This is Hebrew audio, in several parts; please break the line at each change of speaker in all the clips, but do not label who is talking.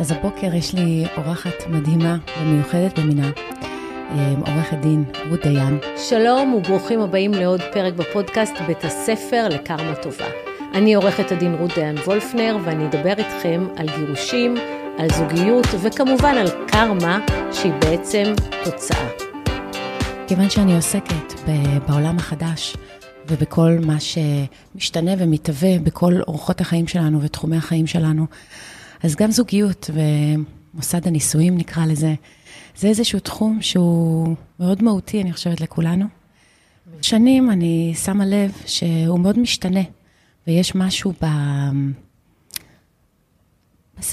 אז הבוקר יש לי אורחת מדהימה ומיוחדת במינה, אה, עורכת דין רות דיין.
שלום וברוכים הבאים לעוד פרק בפודקאסט בית הספר לקרמה טובה. אני עורכת הדין רות דיין וולפנר ואני אדבר איתכם על גירושים, על זוגיות וכמובן על קרמה שהיא בעצם תוצאה.
כיוון שאני עוסקת בעולם החדש ובכל מה שמשתנה ומתהווה בכל אורחות החיים שלנו ותחומי החיים שלנו, אז גם זוגיות ומוסד הנישואים נקרא לזה, זה איזשהו תחום שהוא מאוד מהותי, אני חושבת, לכולנו. שנים אני שמה לב שהוא מאוד משתנה, ויש משהו ב...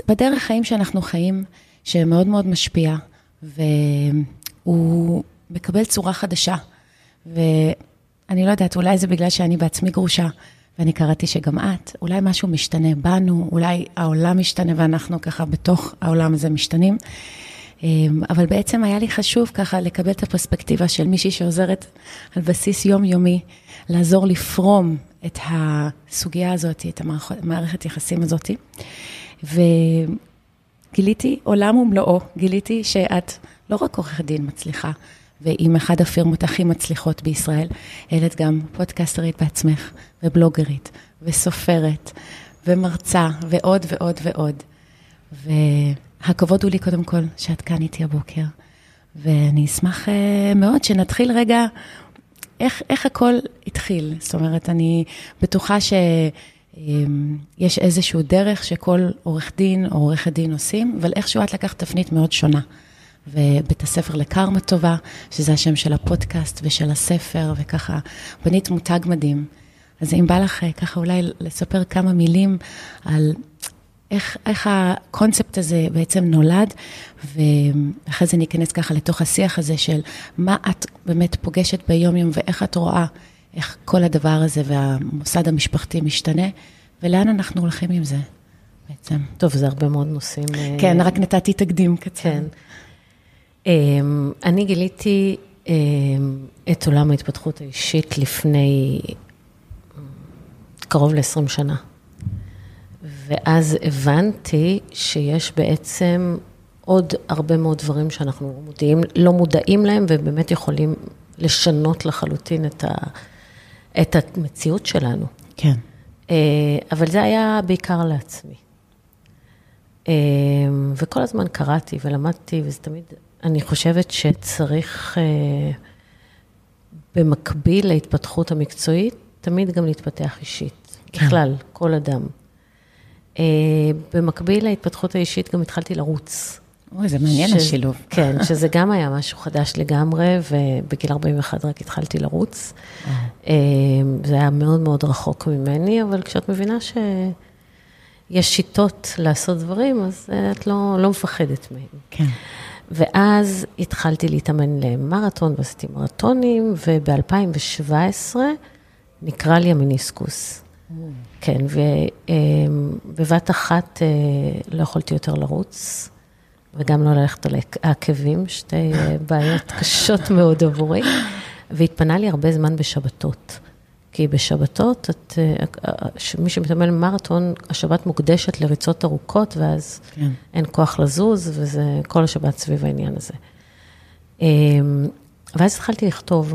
בדרך חיים שאנחנו חיים, שמאוד מאוד משפיע, והוא מקבל צורה חדשה. ואני לא יודעת, אולי זה בגלל שאני בעצמי גרושה, ואני קראתי שגם את, אולי משהו משתנה בנו, אולי העולם משתנה ואנחנו ככה בתוך העולם הזה משתנים. אמ, אבל בעצם היה לי חשוב ככה לקבל את הפרספקטיבה של מישהי שעוזרת על בסיס יומיומי, לעזור לפרום את הסוגיה הזאת, את המערכת יחסים הזאת. וגיליתי עולם ומלואו, גיליתי שאת לא רק עורכת דין מצליחה, ועם אחד הפירמות הכי מצליחות בישראל, אלא גם פודקסטרית בעצמך, ובלוגרית, וסופרת, ומרצה, ועוד ועוד ועוד. והכבוד הוא לי קודם כל שאת כאן איתי הבוקר, ואני אשמח uh, מאוד שנתחיל רגע, איך, איך הכל התחיל. זאת אומרת, אני בטוחה שיש איזשהו דרך שכל עורך דין או עורכת דין עושים, אבל איכשהו את לקחת תפנית מאוד שונה. ובית הספר לקרמה טובה, שזה השם של הפודקאסט ושל הספר, וככה בנית מותג מדהים. אז אם בא לך ככה אולי לספר כמה מילים על איך, איך הקונספט הזה בעצם נולד, ואחרי זה ניכנס ככה לתוך השיח הזה של מה את באמת פוגשת ביום-יום ואיך את רואה איך כל הדבר הזה והמוסד המשפחתי משתנה, ולאן אנחנו הולכים עם זה בעצם.
טוב, זה הרבה מאוד נושאים.
כן, רק נתתי תקדים קצר.
כן. אמ, אני גיליתי אמ, את עולם ההתפתחות האישית לפני קרוב ל-20 שנה. ואז הבנתי שיש בעצם עוד הרבה מאוד דברים שאנחנו מודעים, לא מודעים להם ובאמת יכולים לשנות לחלוטין את, ה, את המציאות שלנו.
כן.
אה, אבל זה היה בעיקר לעצמי. אמ, וכל הזמן קראתי ולמדתי, וזה תמיד אני חושבת שצריך, אה, במקביל להתפתחות המקצועית, תמיד גם להתפתח אישית. כן. בכלל, כל אדם. אה, במקביל להתפתחות האישית גם התחלתי לרוץ.
אוי, זה מעניין ש... השילוב.
כן, שזה גם היה משהו חדש לגמרי, ובגיל 41 רק התחלתי לרוץ. אה, זה היה מאוד מאוד רחוק ממני, אבל כשאת מבינה שיש שיטות לעשות דברים, אז את לא, לא מפחדת מהם.
כן.
ואז התחלתי להתאמן למרתון, ועשיתי מרתונים, וב-2017 נקרא לי המיניסקוס. Mm. כן, ובבת אחת אה, לא יכולתי יותר לרוץ, וגם לא ללכת על העקבים, שתי אה, בעיות קשות מאוד עבורי, והתפנה לי הרבה זמן בשבתות. כי בשבתות, את, אה, אה, מי שמתאמן במרתון, השבת מוקדשת לריצות ארוכות, ואז כן. אין כוח לזוז, וזה כל השבת סביב העניין הזה. אמ, ואז התחלתי לכתוב.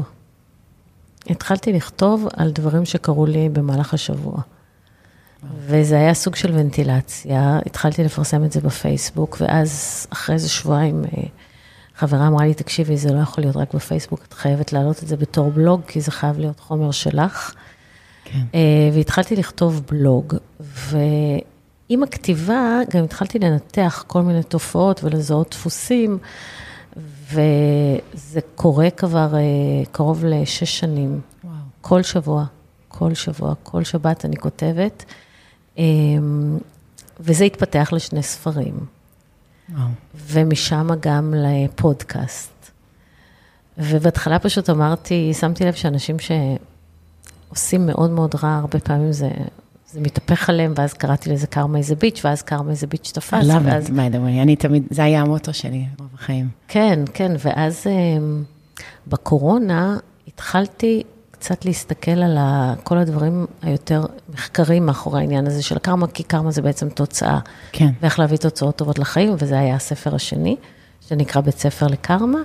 התחלתי לכתוב על דברים שקרו לי במהלך השבוע. וזה היה סוג של ונטילציה, התחלתי לפרסם את זה בפייסבוק, ואז אחרי איזה שבועיים אה, חברה אמרה לי, תקשיבי, זה לא יכול להיות רק בפייסבוק, את חייבת להעלות את זה בתור בלוג, כי זה חייב להיות חומר שלך. כן. Uh, והתחלתי לכתוב בלוג, ועם הכתיבה גם התחלתי לנתח כל מיני תופעות ולזהות דפוסים, וזה קורה כבר uh, קרוב לשש שנים. וואו. כל שבוע, כל שבוע, כל שבת אני כותבת, um, וזה התפתח לשני ספרים. ומשם גם לפודקאסט. ובהתחלה פשוט אמרתי, שמתי לב שאנשים שעושים מאוד מאוד רע, הרבה פעמים זה, זה מתהפך עליהם, ואז קראתי לזה קרמה איזה ביץ', ואז קרמה איזה ביץ' תפס.
למה? ואז... מה אתה אומר? אני תמיד, זה היה המוטו שלי רוב החיים.
כן, כן, ואז אמ, בקורונה התחלתי קצת להסתכל על ה, כל הדברים היותר מחקרים מאחורי העניין הזה של הקרמה, כי קרמה זה בעצם תוצאה.
כן.
ואיך להביא תוצאות טובות לחיים, וזה היה הספר השני, שנקרא בית ספר לקרמה.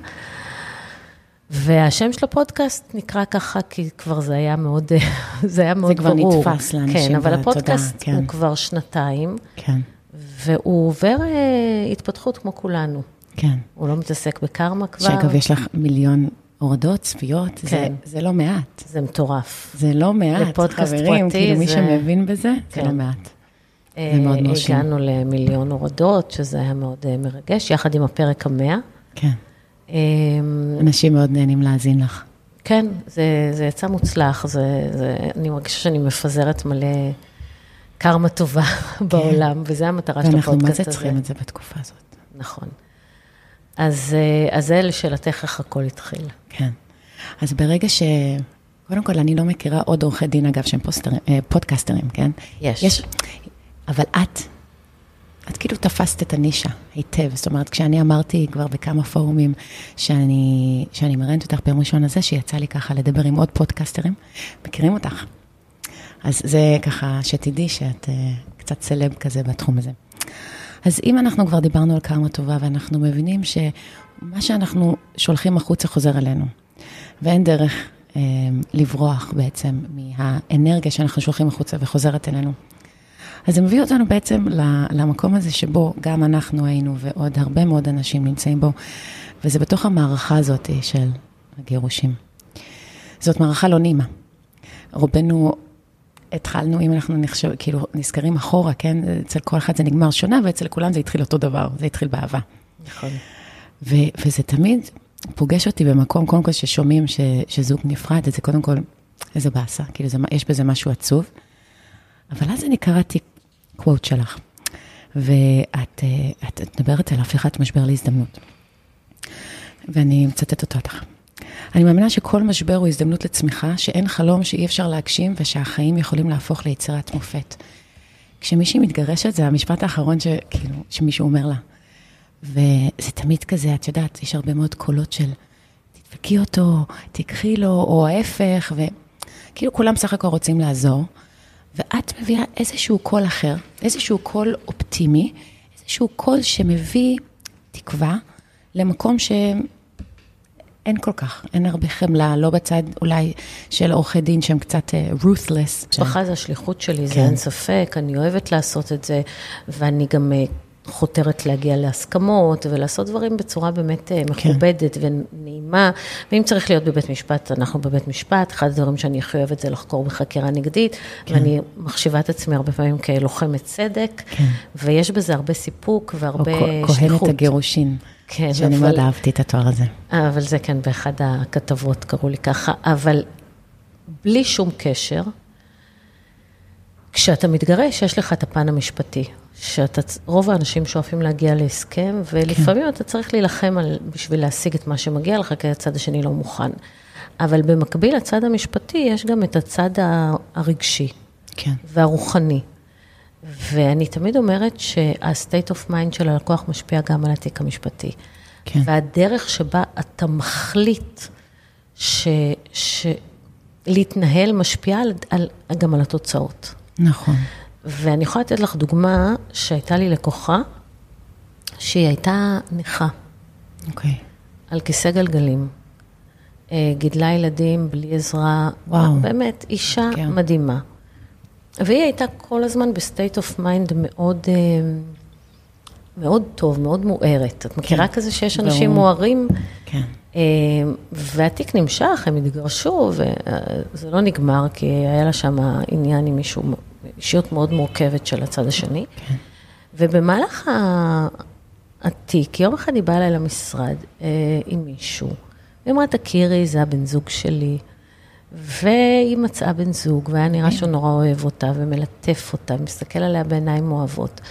והשם של הפודקאסט נקרא ככה, כי כבר זה היה מאוד, זה היה מאוד
כבר
ברור.
נתפס לאנשים
כן, אבל
בתודעה,
הפודקאסט
כן.
הוא כבר שנתיים,
כן,
והוא עובר אה, התפתחות כמו כולנו.
כן.
הוא לא מתעסק בקרמה כבר.
שאגב, יש לך מיליון הורדות, צפיות, זה,
כן.
זה לא מעט.
זה מטורף.
זה לא מעט,
לפודקאסט
חברים,
פרטי
כאילו מי
זה-
שמבין בזה, זה
כן.
לא מעט.
אה,
זה מאוד מרשים.
הגענו למיליון הורדות, שזה היה מאוד אה, מרגש, יחד עם הפרק המאה.
כן,
אה,
אנשים מאוד נהנים להאזין לך.
כן, זה, זה יצא מוצלח, זה, זה, אני מרגישה שאני מפזרת מלא קרמה טובה בעולם, וזו המטרה של
כן. ואנחנו
הפודקאסט
מה
הזה.
זה צריכים את זה בתקופה הזאת.
נכון. אז, אה, אז זה לשאלתך איך הכל התחיל.
כן. אז ברגע ש... קודם כל, אני לא מכירה עוד עורכי דין, אגב, שהם פוסטרים, אה, פודקסטרים, כן?
יש.
יש, אבל את, את כאילו תפסת את הנישה היטב. זאת אומרת, כשאני אמרתי כבר בכמה פורומים שאני, שאני מראיינת אותך ביום ראשון הזה, שיצא לי ככה לדבר עם עוד פודקסטרים, מכירים אותך. אז זה ככה, שתדעי שאת אה, קצת סלב כזה בתחום הזה. אז אם אנחנו כבר דיברנו על קרמה טובה, ואנחנו מבינים שמה שאנחנו שולחים החוצה חוזר אלינו, ואין דרך אה, לברוח בעצם מהאנרגיה שאנחנו שולחים החוצה וחוזרת אלינו. אז זה מביא אותנו בעצם למקום הזה שבו גם אנחנו היינו ועוד הרבה מאוד אנשים נמצאים בו, וזה בתוך המערכה הזאת של הגירושים. זאת מערכה לא נעימה. רובנו התחלנו, אם אנחנו נחשב, כאילו נזכרים אחורה, כן? אצל כל אחד זה נגמר שונה, ואצל כולם זה התחיל אותו דבר, זה התחיל באהבה.
נכון.
ו- וזה תמיד פוגש אותי במקום, קודם כל ששומעים ש- שזוג נפרד, זה קודם כל, איזה באסה, כאילו זה, יש בזה משהו עצוב. אבל אז אני קראתי קוואט שלך, ואת אה, את, את מדברת על הפיכת משבר להזדמנות. ואני מצטטת אותך. אני מאמינה שכל משבר הוא הזדמנות לצמיחה, שאין חלום שאי אפשר להגשים ושהחיים יכולים להפוך ליצירת מופת. כשמישהי מתגרשת, זה המשפט האחרון שכאילו, שמישהו אומר לה. וזה תמיד כזה, את יודעת, יש הרבה מאוד קולות של תדפקי אותו, תיקחי לו, או ההפך, וכאילו כולם סך הכל רוצים לעזור, ואת מביאה איזשהו קול אחר, איזשהו קול אופטימי, איזשהו קול שמביא תקווה למקום שאין כל כך, אין הרבה חמלה, לא בצד אולי של עורכי דין שהם קצת uh, ruthless.
משפחה זה השליחות שלי, זה
כן.
אין ספק, אני אוהבת לעשות את זה, ואני גם אה, חותרת להגיע להסכמות ולעשות דברים בצורה באמת אה, מכובדת ונעימה. ואם צריך להיות בבית משפט, אנחנו בבית משפט. אחד הדברים שאני הכי אוהבת זה לחקור בחקירה נגדית, ואני מחשיבה את עצמי הרבה פעמים כלוחמת צדק, ויש בזה הרבה סיפוק
או
והרבה
כ- כהנת
שליחות.
הגירושין.
כן,
שאני
אבל-
מאוד אהבתי את התואר הזה.
אבל זה כן, באחד הכתבות קראו לי ככה, אבל בלי שום קשר, כשאתה מתגרש, יש לך את הפן המשפטי, שאתה, רוב האנשים שואפים להגיע להסכם, ולפעמים
כן.
אתה צריך להילחם על, בשביל להשיג את מה שמגיע לך, כי הצד השני לא מוכן. אבל במקביל לצד המשפטי, יש גם את הצד הרגשי
כן.
והרוחני. ואני תמיד אומרת שה-state of mind של הלקוח משפיע גם על התיק המשפטי.
כן.
והדרך שבה אתה מחליט ש... ש... להתנהל משפיעה על, על, גם על התוצאות.
נכון.
ואני יכולה לתת לך דוגמה שהייתה לי לקוחה, שהיא הייתה נכה
אוקיי.
על כיסא גלגלים. אה, גידלה ילדים בלי עזרה,
וואו.
באמת אישה
כן.
מדהימה. והיא הייתה כל הזמן ב state of mind מאוד, אה, מאוד טוב, מאוד מוארת. את מכירה כזה שיש אנשים
ברור.
מוארים?
כן.
אה, והתיק נמשך, הם התגרשו, וזה לא נגמר, כי היה לה שם עניין עם מישהו, אישיות מאוד מורכבת של הצד השני.
כן.
ובמהלך התיק, יום אחד היא באה אליי למשרד אה, עם מישהו, והיא אמרה, תכירי, זה הבן זוג שלי. והיא מצאה בן זוג, והיה נראה שהוא נורא אוהב אותה ומלטף אותה, מסתכל עליה בעיניים אוהבות.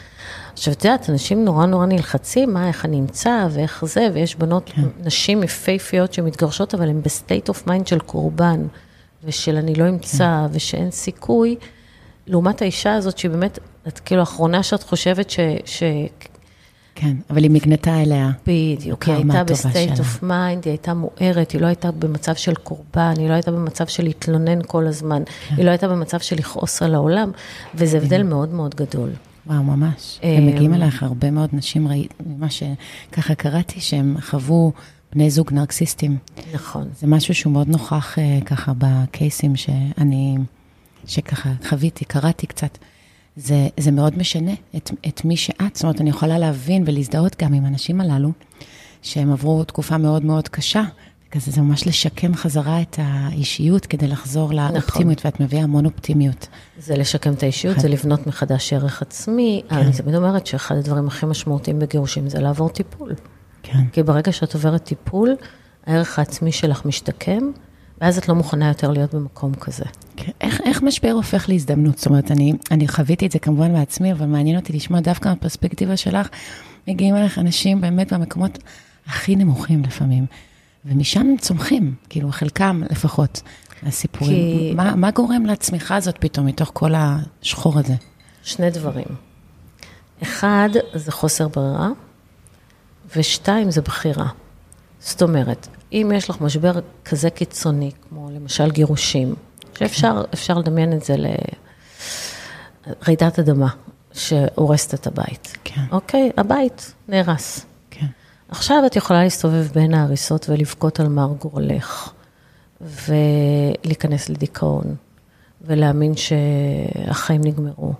עכשיו, את יודעת, אנשים נורא נורא נלחצים, מה, איך אני אמצא ואיך זה, ויש בנות, כן. נשים יפהפיות שמתגרשות, אבל הן ב state of mind של קורבן, ושל אני לא אמצא, כן. ושאין סיכוי, לעומת האישה הזאת שהיא באמת, את כאילו האחרונה שאת חושבת ש... ש...
כן, אבל היא מגנטה אליה.
בדיוק, היא הייתה ב
state.
of mind, היא הייתה מוארת, היא לא הייתה במצב של קורבן, היא לא הייתה במצב של להתלונן כל הזמן,
כן.
היא לא הייתה במצב של לכעוס על העולם, וזה הבדל מאוד מאוד גדול.
וואו, ממש.
אמ,
הם מגיעים אלייך הרבה מאוד נשים, ממה שככה קראתי, שהם חוו בני זוג נרקסיסטים.
נכון.
זה משהו שהוא מאוד נוכח אה, ככה ב cases שאני, שככה חוויתי, קראתי קצת. זה, זה מאוד משנה את, את מי שאת, זאת אומרת, אני יכולה להבין ולהזדהות גם עם האנשים הללו, שהם עברו תקופה מאוד מאוד קשה, כזה זה ממש לשקם חזרה את האישיות כדי לחזור לאופטימיות, ואת מביאה המון אופטימיות.
זה לשקם את האישיות, זה לבנות מחדש ערך עצמי.
כן.
אני תמיד אומרת שאחד הדברים הכי משמעותיים בגירושים זה לעבור טיפול.
כן,
כי ברגע שאת עוברת טיפול, הערך העצמי שלך משתקם, ואז את לא מוכנה יותר להיות במקום כזה.
כן. איך, איך משבר הופך להזדמנות? זאת אומרת, אני, אני חוויתי את זה כמובן בעצמי, אבל מעניין אותי לשמוע דווקא מהפרספקטיבה שלך. מגיעים אליך אנשים באמת במקומות הכי נמוכים לפעמים, ומשם הם צומחים, כאילו חלקם לפחות, הסיפורים.
כי-
מה, מה גורם לצמיחה הזאת פתאום, מתוך כל השחור הזה?
שני דברים. אחד, זה חוסר ברירה, ושתיים, זה בחירה. זאת אומרת, אם יש לך משבר כזה קיצוני, כמו למשל גירושים, שאפשר אפשר לדמיין את זה לרעידת אדמה שהורסת את הבית.
כן.
אוקיי? הבית נהרס.
כן,
עכשיו את יכולה להסתובב בין ההריסות ולבכות על מר גורלך, ולהיכנס לדיכאון, ולהאמין שהחיים נגמרו,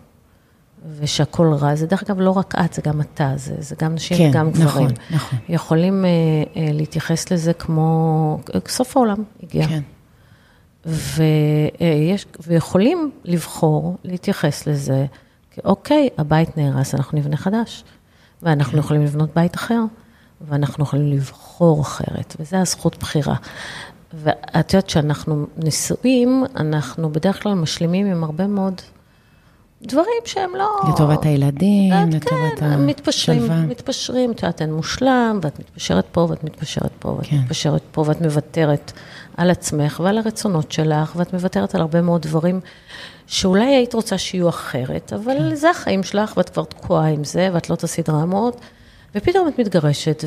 ושהכול רע. זה דרך אגב לא רק את, זה גם אתה, זה, זה גם נשים
כן,
וגם גברים.
נכון, נכון.
יכולים אה, אה, להתייחס לזה כמו סוף העולם הגיע.
כן,
ויש, ויכולים לבחור להתייחס לזה, כי אוקיי, הבית נהרס, אנחנו נבנה חדש, ואנחנו יכולים לבנות בית אחר, ואנחנו יכולים לבחור אחרת, וזו הזכות בחירה. ואת יודעת שאנחנו נשואים, אנחנו בדרך כלל משלימים עם הרבה מאוד דברים שהם לא...
לטובת הילדים,
את-
לטובת
כן, מתפשרים,
השלווה.
מתפשרים, את יודעת, אין מושלם, ואת מתפשרת פה, ואת מתפשרת פה, ואת
כן.
מתפשרת פה, ואת מוותרת על עצמך ועל הרצונות שלך, ואת מוותרת על הרבה מאוד דברים שאולי היית רוצה שיהיו אחרת, אבל
כן.
זה החיים שלך, ואת כבר תקועה עם זה, ואת לא תעשי דרמות, ופתאום את מתגרשת,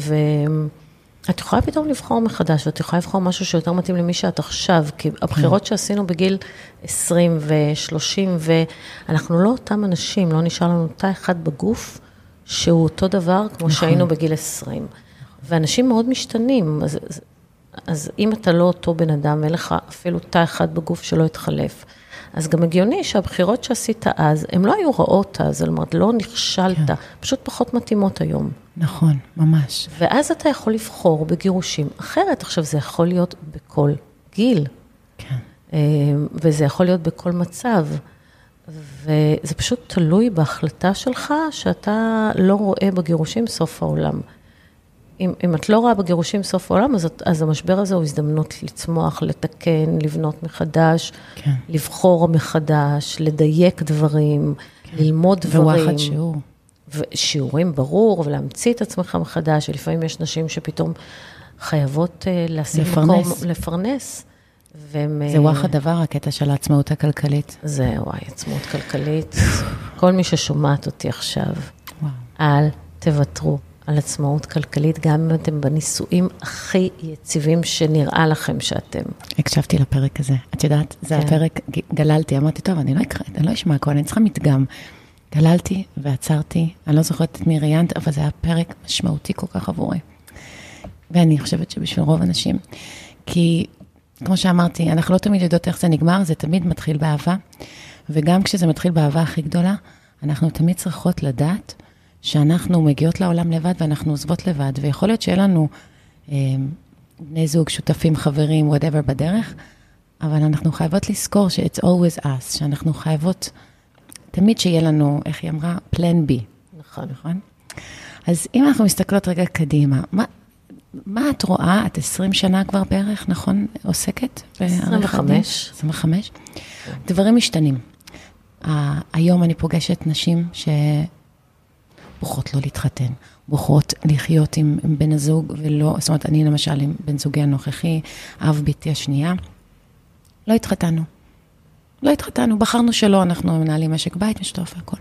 ואת יכולה פתאום לבחור מחדש, ואת יכולה לבחור משהו שיותר מתאים למי שאת עכשיו, כי הבחירות שעשינו בגיל 20 ו-30, ואנחנו לא אותם אנשים, לא נשאר לנו תא אחד בגוף שהוא אותו דבר כמו שהיינו בגיל 20. ואנשים מאוד משתנים, אז, אז, אז אם אתה לא אותו בן אדם, אין לך אפילו תא אחד בגוף שלא יתחלף, אז גם הגיוני שהבחירות שעשית אז, הן לא היו רעות אז, זאת אומרת, לא נכשלת,
כן.
פשוט פחות מתאימות היום.
נכון, ממש.
ואז אתה יכול לבחור בגירושים אחרת. עכשיו, זה יכול להיות בכל גיל,
כן,
אה, וזה יכול להיות בכל מצב. וזה פשוט תלוי בהחלטה שלך, שאתה לא רואה בגירושים סוף העולם. אם, אם את לא רואה בגירושים סוף העולם, אז, את- אז המשבר הזה הוא הזדמנות לצמוח, לתקן, לבנות מחדש,
כן.
לבחור מחדש, לדייק דברים, ללמוד דברים.
וואחד שיעור.
ושיעורים, ברור, ולהמציא את עצמך מחדש, ולפעמים יש נשים שפתאום חייבות אה, להשיג
לפרנס.
מקום, לפרנס. והם...
זה
אה,
וואחד דבר, הקטע של העצמאות הכלכלית.
זה, וואי, עצמאות כלכלית. כל מי ששומעת אותי עכשיו,
וואו.
אל תוותרו על עצמאות כלכלית, גם אם אתם בנישואים הכי יציבים שנראה לכם שאתם.
הקשבתי לפרק הזה. את יודעת, זה
כן.
הפרק, גללתי, אמרתי, טוב, אני לא אקרא, אני לא אשמע הכל, אני צריכה מדגם. גללתי ועצרתי, אני לא זוכרת את מי ראיינת, אבל זה היה פרק משמעותי כל כך עבורי. ואני חושבת שבשביל רוב הנשים, כי כמו שאמרתי, אנחנו לא תמיד יודעות איך זה נגמר, זה תמיד מתחיל באהבה, וגם כשזה מתחיל באהבה הכי גדולה, אנחנו תמיד צריכות לדעת שאנחנו מגיעות לעולם לבד ואנחנו עוזבות לבד, ויכול להיות שיהיה לנו אה, בני זוג, שותפים, חברים, וואטאבר בדרך, אבל אנחנו חייבות לזכור ש-it's always us, שאנחנו חייבות, תמיד שיהיה לנו, איך היא אמרה? plan B,
נכון.
נכון? אז אם אנחנו מסתכלות רגע קדימה, מה, מה את רואה? את 20 שנה כבר בערך, נכון? עוסקת? בעריכת דין?
25.
25. דברים משתנים. Uh, היום אני פוגשת נשים שבוחרות לא להתחתן, בוחרות לחיות עם, עם בן הזוג ולא, זאת אומרת, אני למשל עם בן זוגי הנוכחי, אב בתי השנייה, לא התחתנו. לא התחתנו, בחרנו שלא, אנחנו מנהלים משק בית משותף והכל.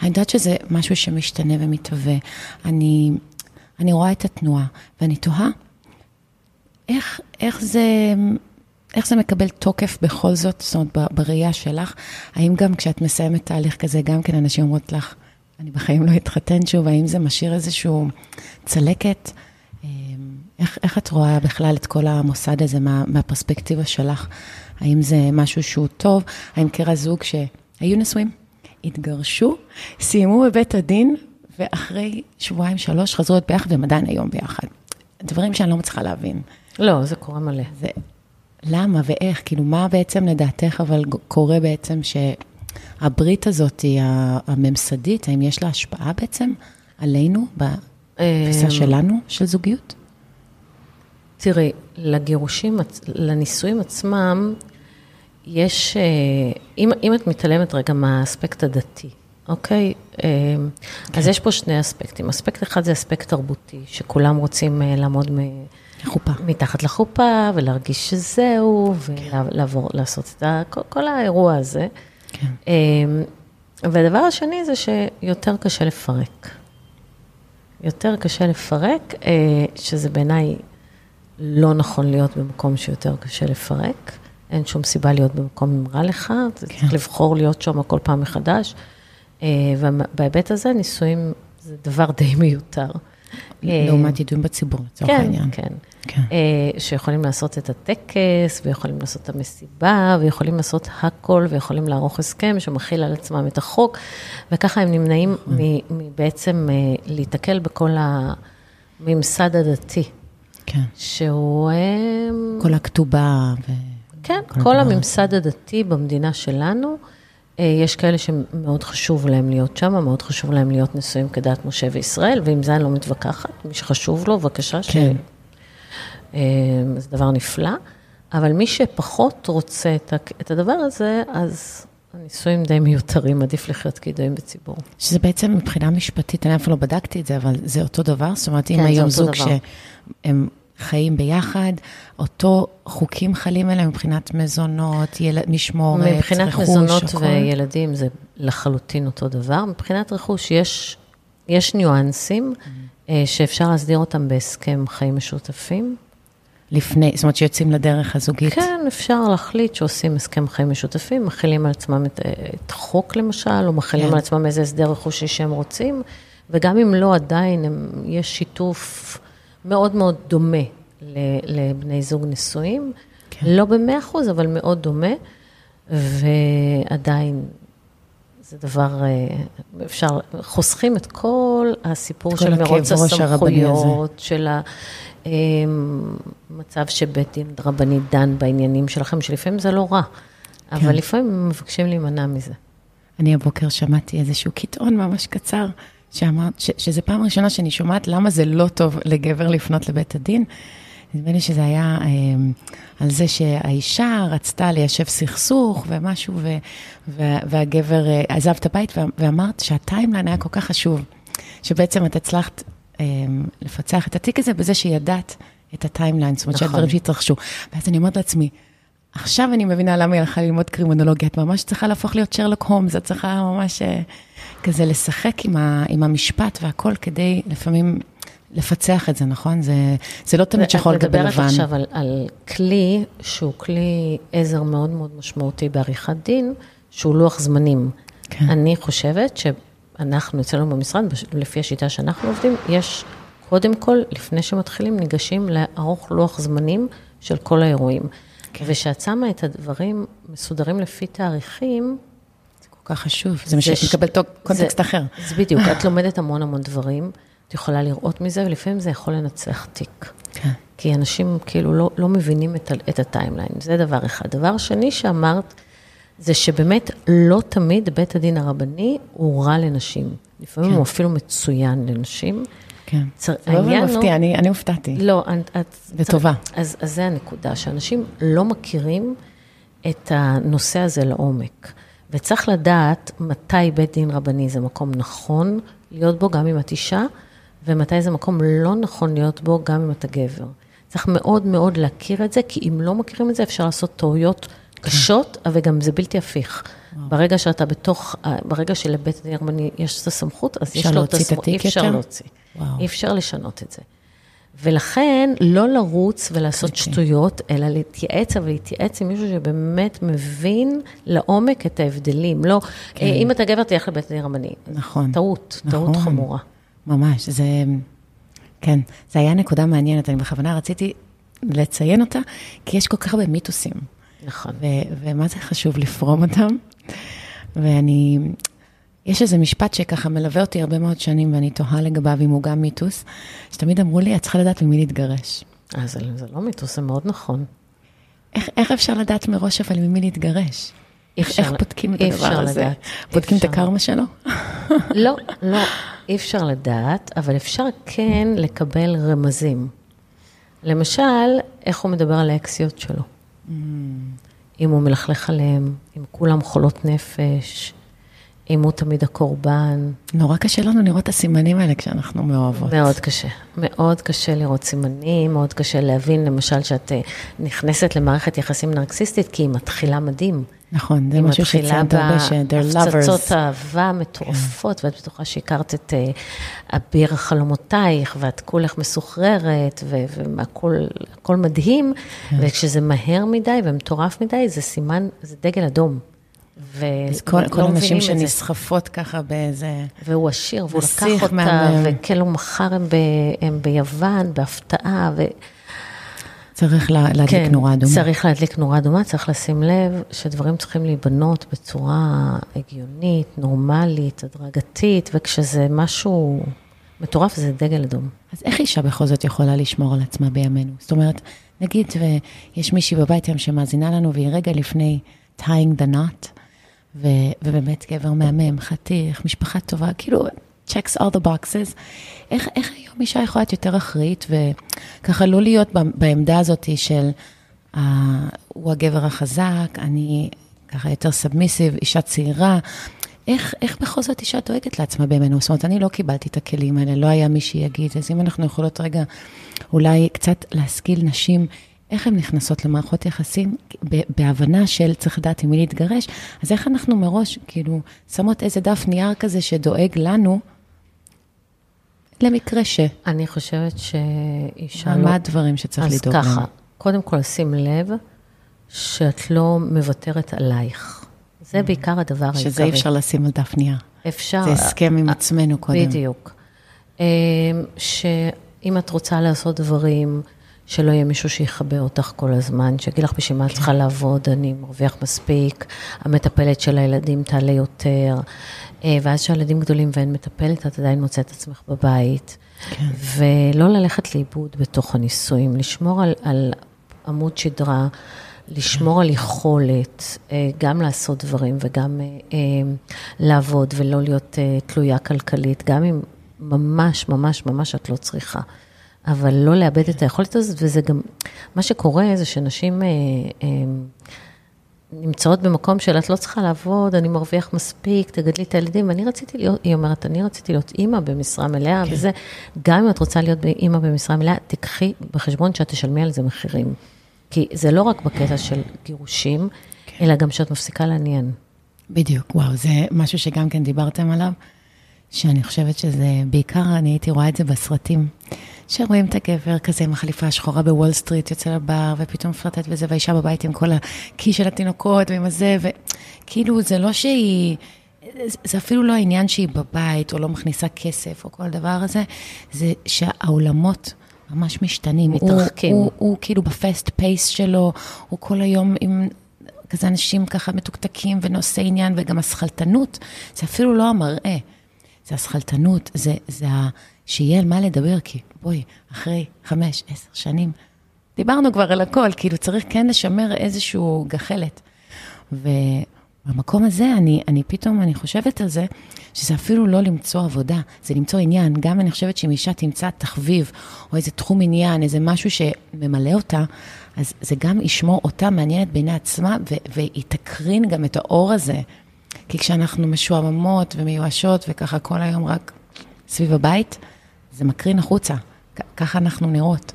אני יודעת שזה משהו שמשתנה ומתהווה. אני, אני רואה את התנועה, ואני תוהה, איך, איך זה... איך זה מקבל תוקף בכל זאת, זאת אומרת, בראייה שלך? האם גם כשאת מסיימת תהליך כזה, גם כן אנשים אומרות לך, אני בחיים לא אתחתן שוב, האם זה משאיר איזושהי צלקת? אמ, איך, איך את רואה בכלל את כל המוסד הזה מה, מהפרספקטיבה שלך? האם זה משהו שהוא טוב? האם קרע זוג שהיו נשואים, התגרשו, סיימו בבית הדין, ואחרי שבועיים, שלוש, חזרו להיות ביחד, והם עדיין היום ביחד. דברים שאני לא מצליחה להבין.
לא, זה קורה מלא. זה,
למה ואיך? כאילו, מה בעצם לדעתך אבל קורה בעצם שהברית הזאת, הממסדית, האם יש לה השפעה בעצם עלינו, בתפיסה אמ, שלנו של זוגיות?
תראי, לגירושים, לנישואים עצמם, יש, אה, אם, אם את מתעלמת רגע מהאספקט הדתי, אוקיי? כן. אז יש פה שני אספקטים. אספקט אחד זה אספקט תרבותי, שכולם רוצים אה, לעמוד מ...
חופה.
מתחת לחופה, ולהרגיש שזהו, ולעבור, כן. לעשות את כל, כל האירוע הזה. כן. אמ, והדבר השני זה שיותר קשה לפרק. יותר קשה לפרק, אה, שזה בעיניי לא נכון להיות במקום שיותר קשה לפרק. אין שום סיבה להיות במקום אם רע לך, אתה כן. צריך לבחור להיות שם כל פעם מחדש. אה, ובהיבט הזה, נישואים זה דבר די מיותר.
לעומת ידועים בציבור, לצורך
כן,
העניין.
כן, כן. שיכולים לעשות את הטקס, ויכולים לעשות את המסיבה, ויכולים לעשות הכל, ויכולים לערוך הסכם שמכיל על עצמם את החוק, וככה הם נמנעים בעצם להיתקל בכל הממסד הדתי.
כן.
שהוא...
כל הכתובה. ו...
כן, כל, כל הממסד הדתי במדינה שלנו. אה, יש כאלה שמאוד חשוב להם להיות שם, מאוד חשוב להם להיות נשואים כדת משה וישראל, ועם זה אני לא מתווכחת, מי שחשוב לו, בבקשה, כן. ש... אה, זה דבר נפלא, אבל מי שפחות רוצה את הדבר הזה, אז הנישואים די מיותרים, עדיף לחיות כידועים בציבור.
שזה בעצם מבחינה משפטית, אני אפילו לא בדקתי את זה, אבל זה אותו דבר? זאת אומרת, אם כן, היום זוג שהם חיים ביחד, אותו חוקים חלים עליהם מבחינת מזונות, יל... משמורת, רכוש,
מבחינת מזונות הכל. וילדים זה לחלוטין אותו דבר. מבחינת רכוש יש, יש ניואנסים mm-hmm. שאפשר להסדיר אותם בהסכם חיים משותפים.
לפני, זאת אומרת שיוצאים לדרך הזוגית.
כן, אפשר להחליט שעושים הסכם חיים משותפים, מכילים על עצמם את, את חוק למשל, או מכילים כן. על עצמם איזה הסדר רכושי שהם רוצים, וגם אם לא, עדיין הם, יש שיתוף מאוד מאוד דומה לבני זוג נשואים. כן. לא במאה אחוז, אבל מאוד דומה, ועדיין זה דבר, אה, אפשר, חוסכים את כל הסיפור כל של מרוץ הסמכויות, של המצב אה, שבית דין רבני דן בעניינים שלכם, שלפעמים זה לא רע, כן. אבל לפעמים מבקשים להימנע מזה.
אני הבוקר שמעתי איזשהו קטעון ממש קצר, שאמרת, שזו פעם ראשונה שאני שומעת למה זה לא טוב לגבר לפנות לבית הדין. נדמה לי שזה היה אה, על זה שהאישה רצתה ליישב סכסוך ומשהו, ו, ו, והגבר אה, עזב את הבית, ואמרת שה timeline היה כל כך חשוב, שבעצם את הצלחת אה, לפצח את התיק הזה בזה שידעת את הטיימליין, זאת אומרת נכון. שהדברים שהתרחשו. ואז אני אומרת לעצמי, עכשיו אני מבינה למה היא הלכה ללמוד קרימונולוגיה, את ממש צריכה להפוך להיות שרלוק הומס, את צריכה ממש אה, כזה לשחק עם, ה, עם המשפט והכל כדי לפעמים לפצח את זה, נכון? זה, זה לא תמיד שחור לגבי לבן.
את מדברת עכשיו על, על כלי שהוא כלי עזר מאוד מאוד משמעותי בעריכת דין, שהוא לוח זמנים. כן. אני חושבת שאנחנו, אצלנו במשרד, לפי השיטה שאנחנו עובדים, יש קודם כל, לפני שמתחילים, ניגשים לערוך לוח זמנים של כל האירועים. כן. וכשאת שמה את הדברים מסודרים לפי תאריכים,
כך חשוב, זה, מקבל קונטקסט זה, אחר.
זה בדיוק, את לומדת המון המון דברים. את יכולה לראות מזה, ולפעמים זה יכול לנצח תיק. כן. כי אנשים כאילו לא, לא מבינים את, את הטיימליין, זה דבר אחד. דבר שני שאמרת, זה שבאמת לא תמיד בית הדין הרבני הוא רע לנשים. לפעמים כן. הוא אפילו מצוין לנשים.
כן. צר... לא מפתיע, אני, אני הופתעתי.
לא, את...
לטובה.
צר... אז, אז זה הנקודה, שאנשים לא מכירים את הנושא הזה לעומק. וצריך לדעת מתי בית דין רבני זה מקום נכון להיות בו, גם אם את אישה, ומתי זה מקום לא נכון להיות בו, גם אם אתה גבר. צריך מאוד מאוד להכיר את זה, כי אם לא מכירים את זה, אפשר לעשות טעויות קשות, אבל גם זה בלתי הפיך. ברגע שאתה בתוך, ברגע שלבית הדין הרבני יש את הסמכות, אז יש לו את הסמכות, אי אפשר להוציא. אי אפשר לשנות את זה. ולכן, לא לרוץ ולעשות okay. שטויות, אלא להתייעץ, אבל להתייעץ עם מישהו שבאמת מבין לעומק את ההבדלים. לא, כן. אם אתה גבר, תלך לבית הדין רבני.
נכון.
טעות, נכון. טעות חמורה.
ממש, זה, כן, זה היה נקודה מעניינת, אני בכוונה רציתי לציין אותה, כי יש כל כך הרבה מיתוסים.
נכון.
ו- ומה זה חשוב לפרום אותם. ואני, יש איזה משפט שככה מלווה אותי הרבה מאוד שנים, ואני תוהה לגביו אם הוא גם מיתוס, שתמיד אמרו לי, את צריכה לדעת ממי להתגרש.
אה, זה, זה לא מיתוס, זה מאוד נכון.
איך, איך אפשר לדעת מראש אבל ממי להתגרש? איך, איך בודקים את הדבר הזה? לדעת. בודקים אפשר. את הקרמה שלו?
לא, לא, אי אפשר לדעת, אבל אפשר כן לקבל רמזים. למשל, איך הוא מדבר על האקסיות שלו. Mm. אם הוא מלכלך עליהם, אם כולם חולות נפש, אם הוא תמיד הקורבן.
נורא קשה לנו לראות את הסימנים האלה כשאנחנו מאוהבות.
מאוד קשה. מאוד קשה לראות סימנים, מאוד קשה להבין, למשל, שאת אה, נכנסת למערכת יחסים נרקסיסטית, כי היא מתחילה מדהים.
נכון, זה משהו שציינת הרבה, ש-they're lovers.
הפצצות אהבה מטורפות, כן. ואת בטוחה שהכרת את uh, אביר חלומותייך, ואת כולך מסוחררת, והכול מדהים, כן. וכשזה מהר מדי ומטורף מדי, זה סימן, זה דגל אדום.
אז כל, כל הנשים שנסחפות ככה באיזה...
והוא עשיר, והוא לקח אותה, וכאילו מחר הם, ב, הם ביוון, בהפתעה, ו...
צריך לה, להדליק כן, נורה אדומה.
צריך להדליק נורה אדומה, צריך לשים לב שדברים צריכים להיבנות בצורה הגיונית, נורמלית, הדרגתית, וכשזה משהו מטורף, זה דגל אדום.
אז איך אישה בכל זאת יכולה לשמור על עצמה בימינו? זאת אומרת, נגיד ויש מישהי בבית היום שמאזינה לנו, והיא רגע לפני tying the knot, ו, ובאמת גבר מהמם, חתיך, משפחה טובה, כאילו, checks all the boxes. איך, איך היום אישה יכולה להיות יותר אחראית, וככה לא להיות בעמדה הזאת של, uh, הוא הגבר החזק, אני ככה יותר סאבמיסיב, אישה צעירה. איך, איך בכל זאת אישה דואגת לעצמה בימינו? זאת אומרת, אני לא קיבלתי את הכלים האלה, לא היה מי שיגיד, אז אם אנחנו יכולות רגע אולי קצת להשכיל נשים איך הן נכנסות למערכות יחסים בהבנה של צריך לדעת עם מי להתגרש, אז איך אנחנו מראש, כאילו, שמות איזה דף נייר כזה שדואג לנו, למקרה ש...
אני חושבת שאישה
לא... מה הדברים שצריך לדאוג
להם? אז ככה, קודם כל, שים לב שאת לא מוותרת עלייך. זה mm. בעיקר הדבר העיקרי.
שזה אי אפשר לשים על דף נייר.
אפשר.
זה הסכם עם עצמנו קודם.
בדיוק. אמ, שאם את רוצה לעשות דברים, שלא יהיה מישהו שיכבה אותך כל הזמן, שיגיד לך בשביל מה את צריכה לעבוד, אני מרוויח מספיק, המטפלת של הילדים תעלה יותר, אה, ואז כשהילדים גדולים ואין מטפלת, את עדיין מוצאת עצמך בבית. כן. ולא ללכת לאיבוד בתוך הנישואים, לשמור על, על עמוד שדרה, לשמור כן. על יכולת, אה, גם לעשות דברים וגם אה, לעבוד ולא להיות תלויה כלכלית, גם אם ממש ממש ממש את לא צריכה. אבל לא לאבד את היכולת הזאת, וזה גם, מה שקורה זה שנשים אה, אה, נמצאות במקום של את לא צריכה לעבוד, אני מרוויח מספיק, תגדלי את הילדים, ואני רציתי להיות, היא אומרת, אני רציתי להיות אימא במשרה מלאה, כן. וזה, גם אם את רוצה להיות אימא במשרה מלאה, תקחי בחשבון שאת תשלמי על זה מחירים. כי זה לא רק בקטע של גירושים, כן. אלא גם שאת מפסיקה לעניין.
בדיוק, וואו, זה משהו שגם כן דיברתם עליו, שאני חושבת שזה, בעיקר אני הייתי רואה את זה בסרטים. שרואים את הגבר כזה עם החליפה השחורה בוול סטריט, יוצא לבר, ופתאום פרטט וזה, והאישה בבית עם כל הקי של התינוקות ועם הזה, וכאילו, זה לא שהיא... זה אפילו לא העניין שהיא בבית, או לא מכניסה כסף, או כל דבר הזה, זה שהעולמות ממש משתנים.
מתרחקים.
הוא, הוא, הוא כאילו ב fast pace שלו, הוא כל היום עם כזה אנשים ככה מתוקתקים ונושאי עניין, וגם השכלתנות, זה אפילו לא המראה, זה השכלתנות, זה, זה. שיהיה על מה לדבר, כי בואי, אחרי חמש, עשר שנים, דיברנו כבר על הכל, כאילו צריך כן לשמר איזושהי גחלת. ובמקום הזה, אני, אני פתאום, אני חושבת על זה, שזה אפילו לא למצוא עבודה, זה למצוא עניין. גם אני חושבת שאם אישה תמצא תחביב, או איזה תחום עניין, איזה משהו שממלא אותה, אז זה גם ישמור אותה מעניינת בעיני עצמה, והיא תקרין גם את האור הזה. כי כשאנחנו משועממות ומיואשות, וככה כל היום רק סביב הבית, זה מקרין החוצה, ככה אנחנו נראות.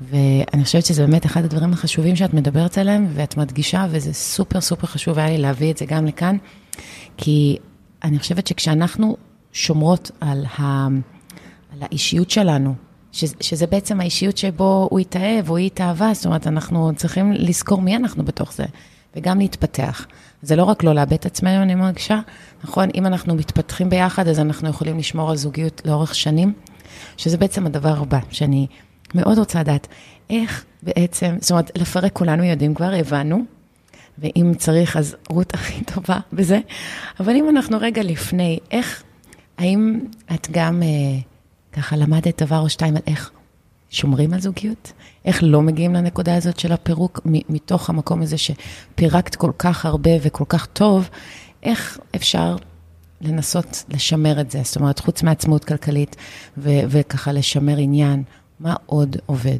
ואני חושבת שזה באמת אחד הדברים החשובים שאת מדברת עליהם, ואת מדגישה, וזה סופר סופר חשוב היה לי להביא את זה גם לכאן, כי אני חושבת שכשאנחנו שומרות על, ה, על האישיות שלנו, ש, שזה בעצם האישיות שבו הוא התאהב או היא התאהבה, זאת אומרת, אנחנו צריכים לזכור מי אנחנו בתוך זה, וגם להתפתח. זה לא רק לא לאבד את עצמנו, אני מרגישה, נכון? אם אנחנו מתפתחים ביחד, אז אנחנו יכולים לשמור על זוגיות לאורך שנים, שזה בעצם הדבר הבא, שאני מאוד רוצה לדעת, איך בעצם, זאת אומרת, לפרק כולנו יודעים כבר, הבנו, ואם צריך, אז רות הכי טובה בזה, אבל אם אנחנו רגע לפני, איך, האם את גם אה, ככה למדת דבר או שתיים על איך שומרים על זוגיות? איך לא מגיעים לנקודה הזאת של הפירוק, מתוך המקום הזה שפירקת כל כך הרבה וכל כך טוב, איך אפשר לנסות לשמר את זה? זאת אומרת, חוץ מעצמאות כלכלית ו- וככה לשמר עניין, מה עוד עובד?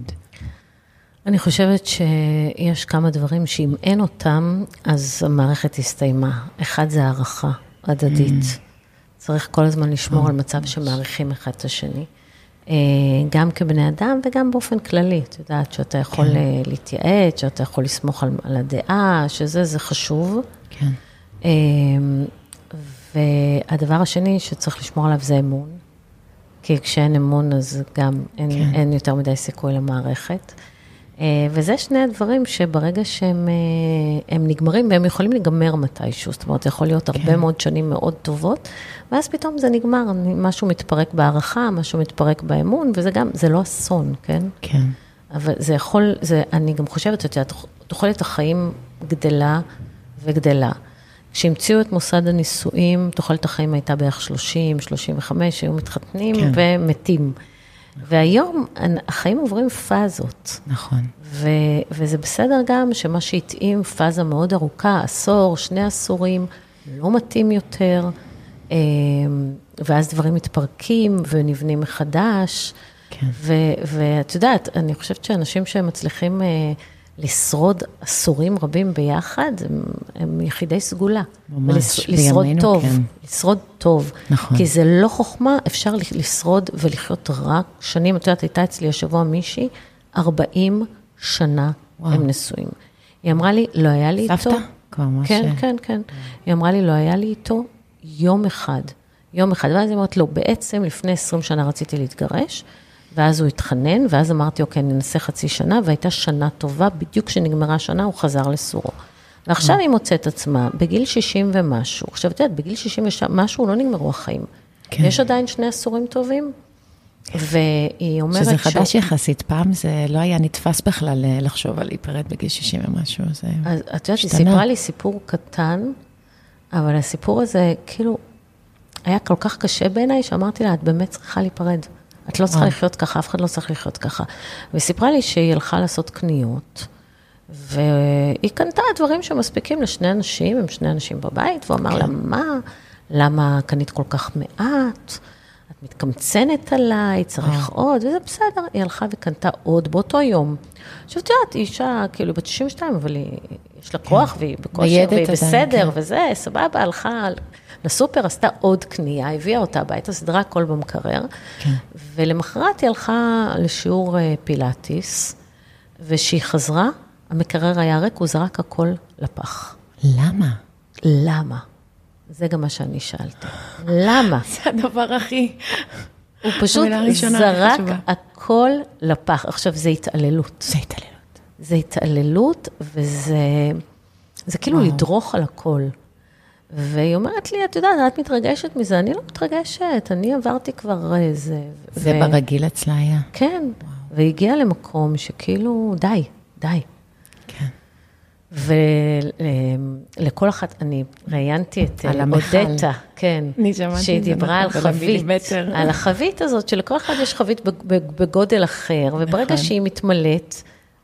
אני חושבת שיש כמה דברים שאם אין אותם, אז המערכת הסתיימה. אחד זה הערכה הדדית. Mm. צריך כל הזמן לשמור mm. על מצב שמעריכים אחד את השני. אה, גם כבני אדם וגם באופן כללי. את יודעת שאתה יכול כן. אה, להתייעץ, שאתה יכול לסמוך על, על הדעה, שזה, זה חשוב.
כן. אה,
והדבר השני שצריך לשמור עליו זה אמון. כי כשאין אמון, אז גם אין, כן. אין יותר מדי סיכוי למערכת. וזה שני הדברים שברגע שהם נגמרים, והם יכולים להיגמר מתישהו, זאת אומרת, זה יכול להיות כן. הרבה מאוד שנים מאוד טובות, ואז פתאום זה נגמר, משהו מתפרק בהערכה, משהו מתפרק באמון, וזה גם, זה לא אסון, כן?
כן.
אבל זה יכול, זה, אני גם חושבת, את יודעת, תוחלת החיים גדלה וגדלה. כשהמציאו את מוסד הנישואים, תוחלת החיים הייתה בערך 30, 35, היו מתחתנים כן. ומתים. והיום החיים עוברים פאזות.
נכון.
ו, וזה בסדר גם שמה שהתאים, פאזה מאוד ארוכה, עשור, שני עשורים, לא מתאים יותר. אמ, ואז דברים מתפרקים ונבנים מחדש. כן. ואת יודעת, אני חושבת שאנשים שמצליחים אה, לשרוד עשורים רבים ביחד, הם, הם יחידי סגולה.
ממש,
לשרוד
בימינו,
טוב,
כן.
לשרוד טוב.
נכון.
כי זה לא חוכמה, אפשר לשרוד ולחיות רק שנים. את יודעת, הייתה אצלי השבוע מישהי, 40 שנה וואו. הם נשואים. היא אמרה לי, לא היה לי
איתו... סבתא? כבר ממש...
כן, כן, כן. היא אמרה לי, לא היה לי איתו יום אחד, יום אחד. ואז היא אומרת, לא, בעצם לפני 20 שנה רציתי להתגרש, ואז הוא התחנן, ואז אמרתי, אוקיי, ננסה חצי שנה, והייתה שנה טובה, בדיוק כשנגמרה השנה הוא חזר לסורו. ועכשיו היא מוצאת עצמה בגיל 60 ומשהו. עכשיו, את יודעת, בגיל 60 ומשהו לא נגמרו החיים. כן. יש עדיין שני עשורים טובים, והיא אומרת
שזה חדש ש... יחסית, פעם זה לא היה נתפס בכלל אה, לחשוב על להיפרד בגיל 60 ומשהו, זה
אז את יודעת, היא סיפרה לי סיפור קטן, אבל הסיפור הזה, כאילו, היה כל כך קשה בעיניי, שאמרתי לה, את באמת צריכה להיפרד. את לא צריכה וואו. לחיות ככה, אף אחד לא צריך לחיות ככה. והיא סיפרה לי שהיא הלכה לעשות קניות, והיא קנתה דברים שמספיקים לשני אנשים, הם שני אנשים בבית, והוא אמר כן. לה, מה, למה קנית כל כך מעט? את מתקמצנת עליי, צריך עוד, וזה בסדר. היא הלכה וקנתה עוד באותו יום. עכשיו, את יודעת, היא אישה, כאילו, בת 62, אבל היא, יש לה כוח, כן. והיא בכושר, והיא בסדר, כן. וזה, סבבה, הלכה לסופר, עשתה עוד קנייה, הביאה אותה הביתה, סדרה הכל במקרר, כן. ולמחרת היא הלכה לשיעור אה, פילאטיס, וכשהיא חזרה, המקרר היה ריק, הוא זרק הכל לפח.
למה?
למה? זה גם מה שאני שאלתי. למה?
זה הדבר הכי...
הוא פשוט זרק הכל לפח. עכשיו, זה התעללות.
זה התעללות.
זה התעללות, וזה זה כאילו וואו. לדרוך על הכל. והיא אומרת לי, את יודעת, את מתרגשת מזה? אני לא מתרגשת, אני עברתי כבר איזה...
זה ו... ברגיל אצלה היה.
כן, וואו. והגיעה למקום שכאילו, די, די. ולכל אחת, אני ראיינתי את
אה,
אודטה, כן, שהיא דיברה על חבית,
על
החבית הזאת, שלכל אחד יש חבית בגודל אחר, וברגע נכון. שהיא מתמלאת,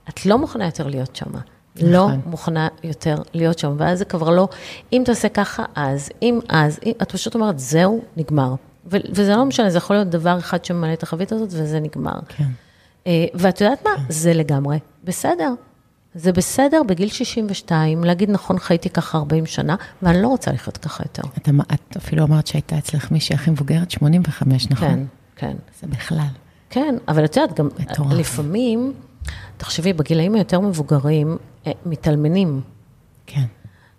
את לא מוכנה יותר להיות שמה. לא נכון. מוכנה יותר להיות שם, ואז זה כבר לא, אם תעשה ככה, אז, אם אז, אם, את פשוט אומרת, זהו, נגמר. וזה לא משנה, זה יכול להיות דבר אחד שממלא את החבית הזאת, וזה נגמר.
כן.
אה, ואת יודעת מה? כן. זה לגמרי בסדר. זה בסדר בגיל 62 להגיד, נכון, חייתי ככה 40 שנה, ואני לא רוצה לחיות ככה יותר.
את, את אפילו אמרת שהייתה אצלך מישהי הכי מבוגרת, 85, נכון?
כן, כן.
זה בכלל.
כן, אבל את יודעת, גם מטורף. לפעמים, תחשבי, בגילאים היותר מבוגרים, מתאלמנים.
כן.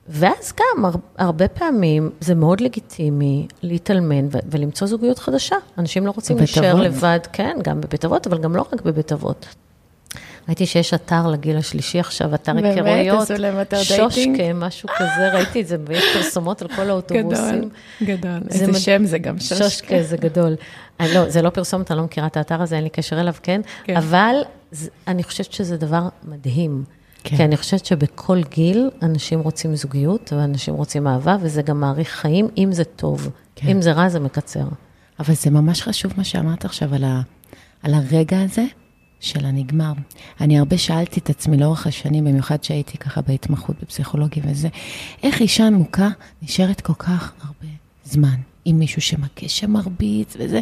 ואז גם, הר- הרבה פעמים זה מאוד לגיטימי להתאלמן ו- ולמצוא זוגיות חדשה. אנשים לא רוצים להישאר? לבד, כן, גם בבית אבות, אבל גם לא רק בבית אבות. ראיתי שיש אתר לגיל השלישי עכשיו, אתר
באמת?
היכרויות.
עשו?
שושקה, משהו כזה, ראיתי את זה, ויש פרסומות על כל האוטובוסים.
גדול.
זה
איזה
מד-
שם זה גם, שושקה.
שושקה זה גדול. לא, זה לא פרסומת, אני לא מכירה את האתר הזה, אין לי קשר אליו, כן?
כן.
אבל אני חושבת שזה דבר מדהים.
כן.
כי אני חושבת שבכל גיל אנשים רוצים זוגיות, ואנשים רוצים אהבה, וזה גם מאריך חיים, אם זה טוב.
כן.
אם זה רע, זה מקצר.
אבל זה ממש חשוב מה שאמרת עכשיו על, ה, על הרגע הזה של הנגמר. אני הרבה שאלתי את עצמי לאורך השנים, במיוחד שהייתי ככה בהתמחות בפסיכולוגיה וזה, איך אישה מוכה נשארת כל כך הרבה זמן עם מישהו שמכה, שמרביץ וזה.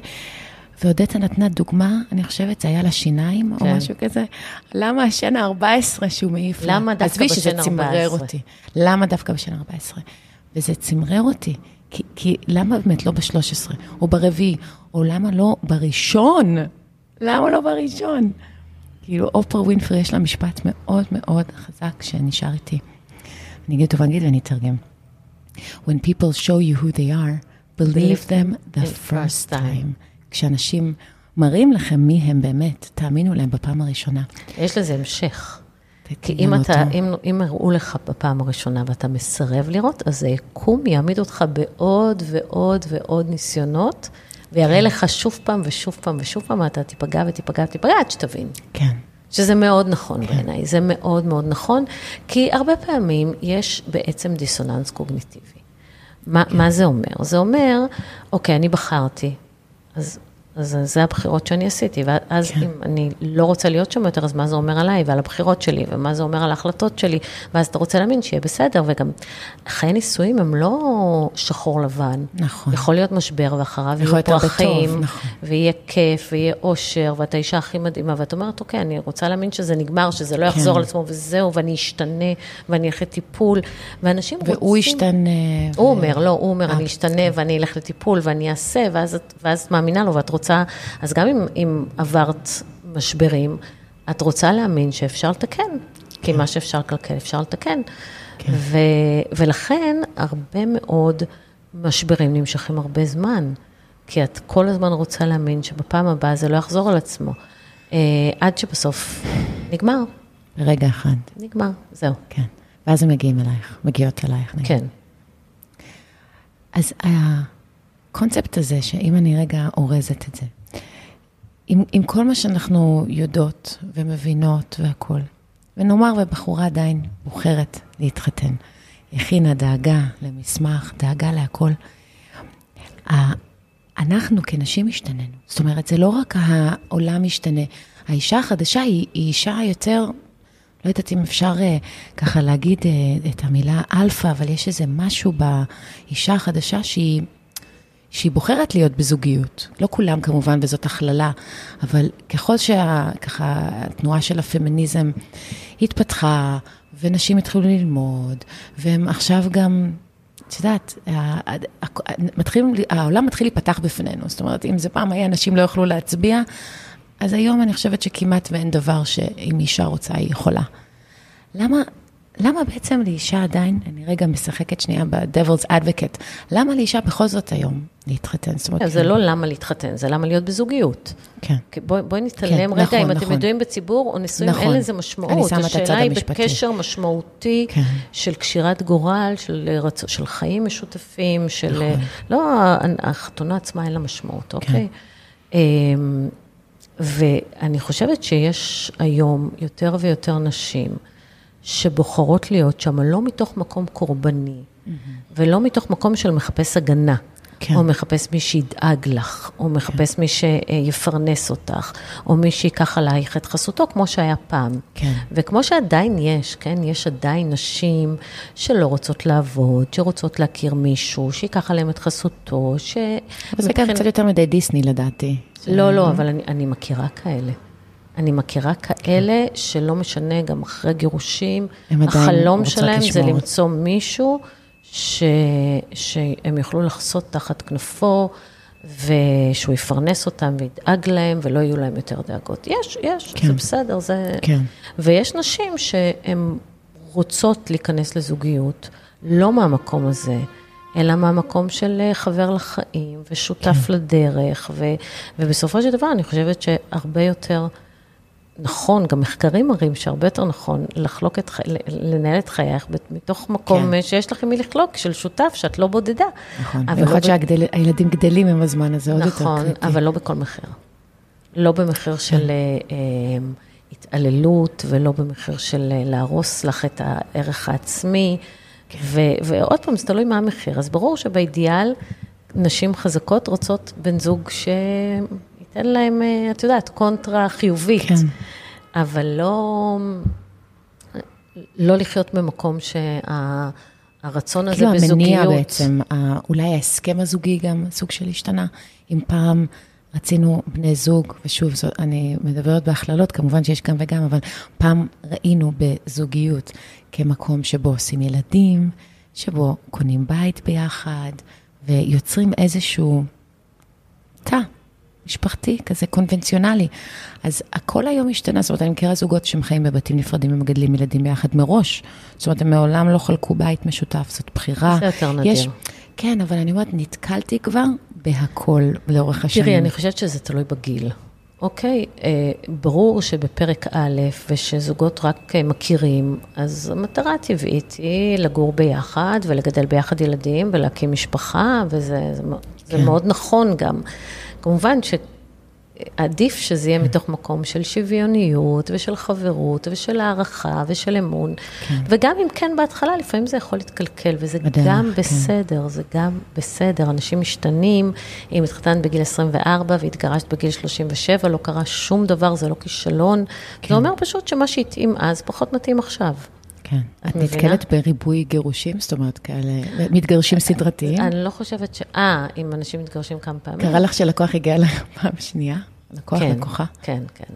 ועודדה נתנה דוגמה, אני חושבת, זה היה לה שיניים
כן.
או משהו כזה. למה השן ה-14 שהוא מעיף לה?
למה דווקא
עזבי שזה
בשן
צמרר
14?
אותי. למה דווקא בשן 14? וזה צמרר אותי. כי, כי למה באמת לא ב-13, או ברביעי, או למה לא בראשון? למה לא בראשון? כאילו, אופרה ווינפרי יש לה משפט מאוד מאוד חזק שנשאר איתי. אני אגיד אותו באנגלית ואני אתרגם. When people show you who they are, believe them the first time. כשאנשים מראים לכם מי הם באמת, תאמינו להם בפעם הראשונה.
יש לזה המשך. כי אם, אתה. אם, אם הראו לך בפעם הראשונה ואתה מסרב לראות, אז היקום יעמיד אותך בעוד ועוד ועוד ניסיונות, ויראה
כן.
לך שוב פעם ושוב פעם ושוב פעם, אתה תיפגע ותיפגע ותיפגע עד שתבין.
כן,
שזה מאוד נכון בעיניי, זה מאוד מאוד נכון, כי הרבה פעמים יש בעצם דיסוננס קוגניטיבי. מה, מה זה אומר? זה אומר, אוקיי, אני בחרתי, 阿是。אז, זה הבחירות שאני עשיתי, ואז
כן.
אם אני לא רוצה להיות שם יותר, אז מה זה אומר עליי ועל הבחירות שלי, ומה זה אומר על ההחלטות שלי, ואז אתה רוצה להאמין שיהיה בסדר, וגם חיי נישואים הם לא שחור לבן.
נכון.
יכול להיות משבר, ואחריו יהיו פרחים,
טוב, נכון.
ויהיה כיף, ויהיה אושר, ואת האישה הכי מדהימה, ואת אומרת, אוקיי, אני רוצה להאמין שזה נגמר, שזה לא יחזור
כן.
על עצמו, וזהו, ואני אשתנה, ואני אלך לטיפול, ואנשים רוצים...
והוא ישתנה.
הוא
ו-
אומר, לא, הוא אומר,
אה,
אני אשתנה ואני אלך לטיפול ואני אעשה, ואז ואז מאמינה לו ואת רוצה, אז גם אם, אם עברת משברים, את רוצה להאמין שאפשר לתקן, כי מה שאפשר לקלקל אפשר לתקן.
כן.
ו, ולכן הרבה מאוד משברים נמשכים הרבה זמן, כי את כל הזמן רוצה להאמין שבפעם הבאה זה לא יחזור על עצמו, אה, עד שבסוף נגמר,
ברגע אחד,
נגמר, זהו,
כן. ואז הם מגיעים אלייך, מגיעות אלייך. נגיד.
כן.
אז הקונספט הזה, שאם אני רגע אורזת את זה, עם, עם כל מה שאנחנו יודעות ומבינות והכול, ונאמר ובחורה עדיין בוחרת להתחתן, הכינה, דאגה למסמך, דאגה להכול, ה- אנחנו כנשים השתננו. זאת אומרת, זה לא רק העולם משתנה, האישה החדשה היא, היא אישה יותר, לא יודעת אם אפשר uh, ככה להגיד uh, את המילה אלפא, אבל יש איזה משהו באישה החדשה שהיא, שהיא בוחרת להיות בזוגיות. לא כולם כמובן, וזאת הכללה, אבל ככל שככה התנועה של הפמיניזם התפתחה, ונשים התחילו ללמוד, והם עכשיו גם, את יודעת, מתחילים, העולם מתחיל להיפתח בפנינו. זאת אומרת, אם זה פעם היה נשים לא יוכלו להצביע, אז היום אני חושבת שכמעט ואין דבר שאם אישה רוצה, היא יכולה. למה, למה בעצם לאישה עדיין, אני רגע משחקת שנייה ב-Devil's Advocate, למה לאישה בכל זאת היום להתחתן? זאת אומרת,
זה לא למה להתחתן, זה למה להיות בזוגיות.
כן.
בואי נתעלם
כן,
רגע,
נכון,
אם אתם
נכון.
ידועים בציבור או נשואים,
נכון.
אין לזה
אני
משמעות.
שמה את הצד
השאלה היא
המשפטי.
בקשר משמעותי
כן.
של קשירת גורל, של, רצ... של חיים משותפים, של...
נכון.
לא, החתונה עצמה אין לה משמעות, אוקיי? אמ, ואני חושבת שיש היום יותר ויותר נשים שבוחרות להיות שם, לא מתוך מקום קורבני, ולא מתוך מקום של מחפש הגנה.
כן.
או מחפש מי שידאג לך, או מחפש מי שיפרנס אותך, או מי שיקח עלייך את חסותו, כמו שהיה פעם.
כן.
וכמו שעדיין יש, כן, יש עדיין נשים שלא רוצות לעבוד, שרוצות להכיר מישהו, שייקח עליהם את חסותו, ש...
אבל זה גם
מבחינת-
קצת יותר מדי דיסני לדעתי.
לא, לא, אבל אני, אני מכירה כאלה. אני מכירה כאלה שלא משנה, גם אחרי גירושים, החלום שלהם זה. למצוא מישהו ש, שהם יוכלו לחסות תחת כנפו, ושהוא יפרנס אותם וידאג להם ולא יהיו להם יותר דאגות. יש, יש, כן. זה בסדר, זה...
כן.
ויש נשים שהן רוצות להיכנס לזוגיות, לא מהמקום הזה, אלא מהמקום של אה, חבר לחיים ושותף כן. לדרך, ו, ובסופו של דבר אני חושבת שהרבה יותר נכון, גם מחקרים מראים שהרבה יותר נכון לחלוק את. לנהל את חייך מתוך מקום כן. שיש לך עם מי לחלוק, של שותף, שאת לא בודדה.
נכון, במיוחד לא שהילדים ב... גדלים עם הזמן הזה, עוד
נכון,
יותר
קריטי. נכון, אבל לא בכל מחיר. לא במחיר כן. של... אה, אה, התעללות, ולא במחיר של אה, להרוס לך את הערך העצמי. כן. ו- ועוד פעם, זה תלוי מה המחיר. אז ברור שבאידיאל, נשים חזקות רוצות בן זוג שייתן להם, אה, את יודעת, קונטרה חיובית. כן. אבל לא, לא לחיות במקום שהרצון שה, הזה
כאילו
בזוגיות...
כאילו המניע בעצם, אולי ההסכם הזוגי גם סוג של השתנה. אם פעם... רצינו בני זוג, ושוב, זאת, אני מדברת בהכללות, כמובן שיש גם וגם, אבל פעם ראינו בזוגיות כמקום שבו עושים ילדים, שבו קונים בית ביחד, ויוצרים איזשהו תא משפחתי, כזה קונבנציונלי. אז הכל היום השתנה, זאת אומרת, אני מכירה זוגות שהם חיים בבתים נפרדים ומגדלים ילדים ביחד מראש. זאת אומרת, הם מעולם לא חלקו בית משותף, זאת בחירה.
זה יותר נדיר. יש,
כן, אבל אני אומרת, נתקלתי כבר בהכל לאורך השנים.
תראי, אני חושבת שזה תלוי בגיל. אוקיי, אה, ברור שבפרק א', ושזוגות רק אה, מכירים, אז המטרה הטבעית היא לגור ביחד ולגדל ביחד ילדים ולהקים משפחה, וזה זה, כן. זה מאוד נכון גם. כמובן ש... עדיף שזה יהיה כן. מתוך מקום של שוויוניות ושל חברות ושל הערכה ושל אמון. כן. וגם אם כן בהתחלה, לפעמים זה יכול להתקלקל, וזה בדרך, גם כן. בסדר, זה גם בסדר. אנשים משתנים, אם התחתנת בגיל 24 והתגרשת בגיל 37, לא קרה שום דבר, זה לא כישלון. כן. זה אומר פשוט שמה שהתאים אז פחות מתאים עכשיו.
כן. את נתקלת בריבוי גירושים? זאת אומרת, כאלה, מתגרשים סדרתיים?
אני לא חושבת ש... אה, אם אנשים מתגרשים כמה פעמים.
קרה לך שלקוח הגיע לך פעם שנייה? לקוח, כן, לקוחה?
כן, כן.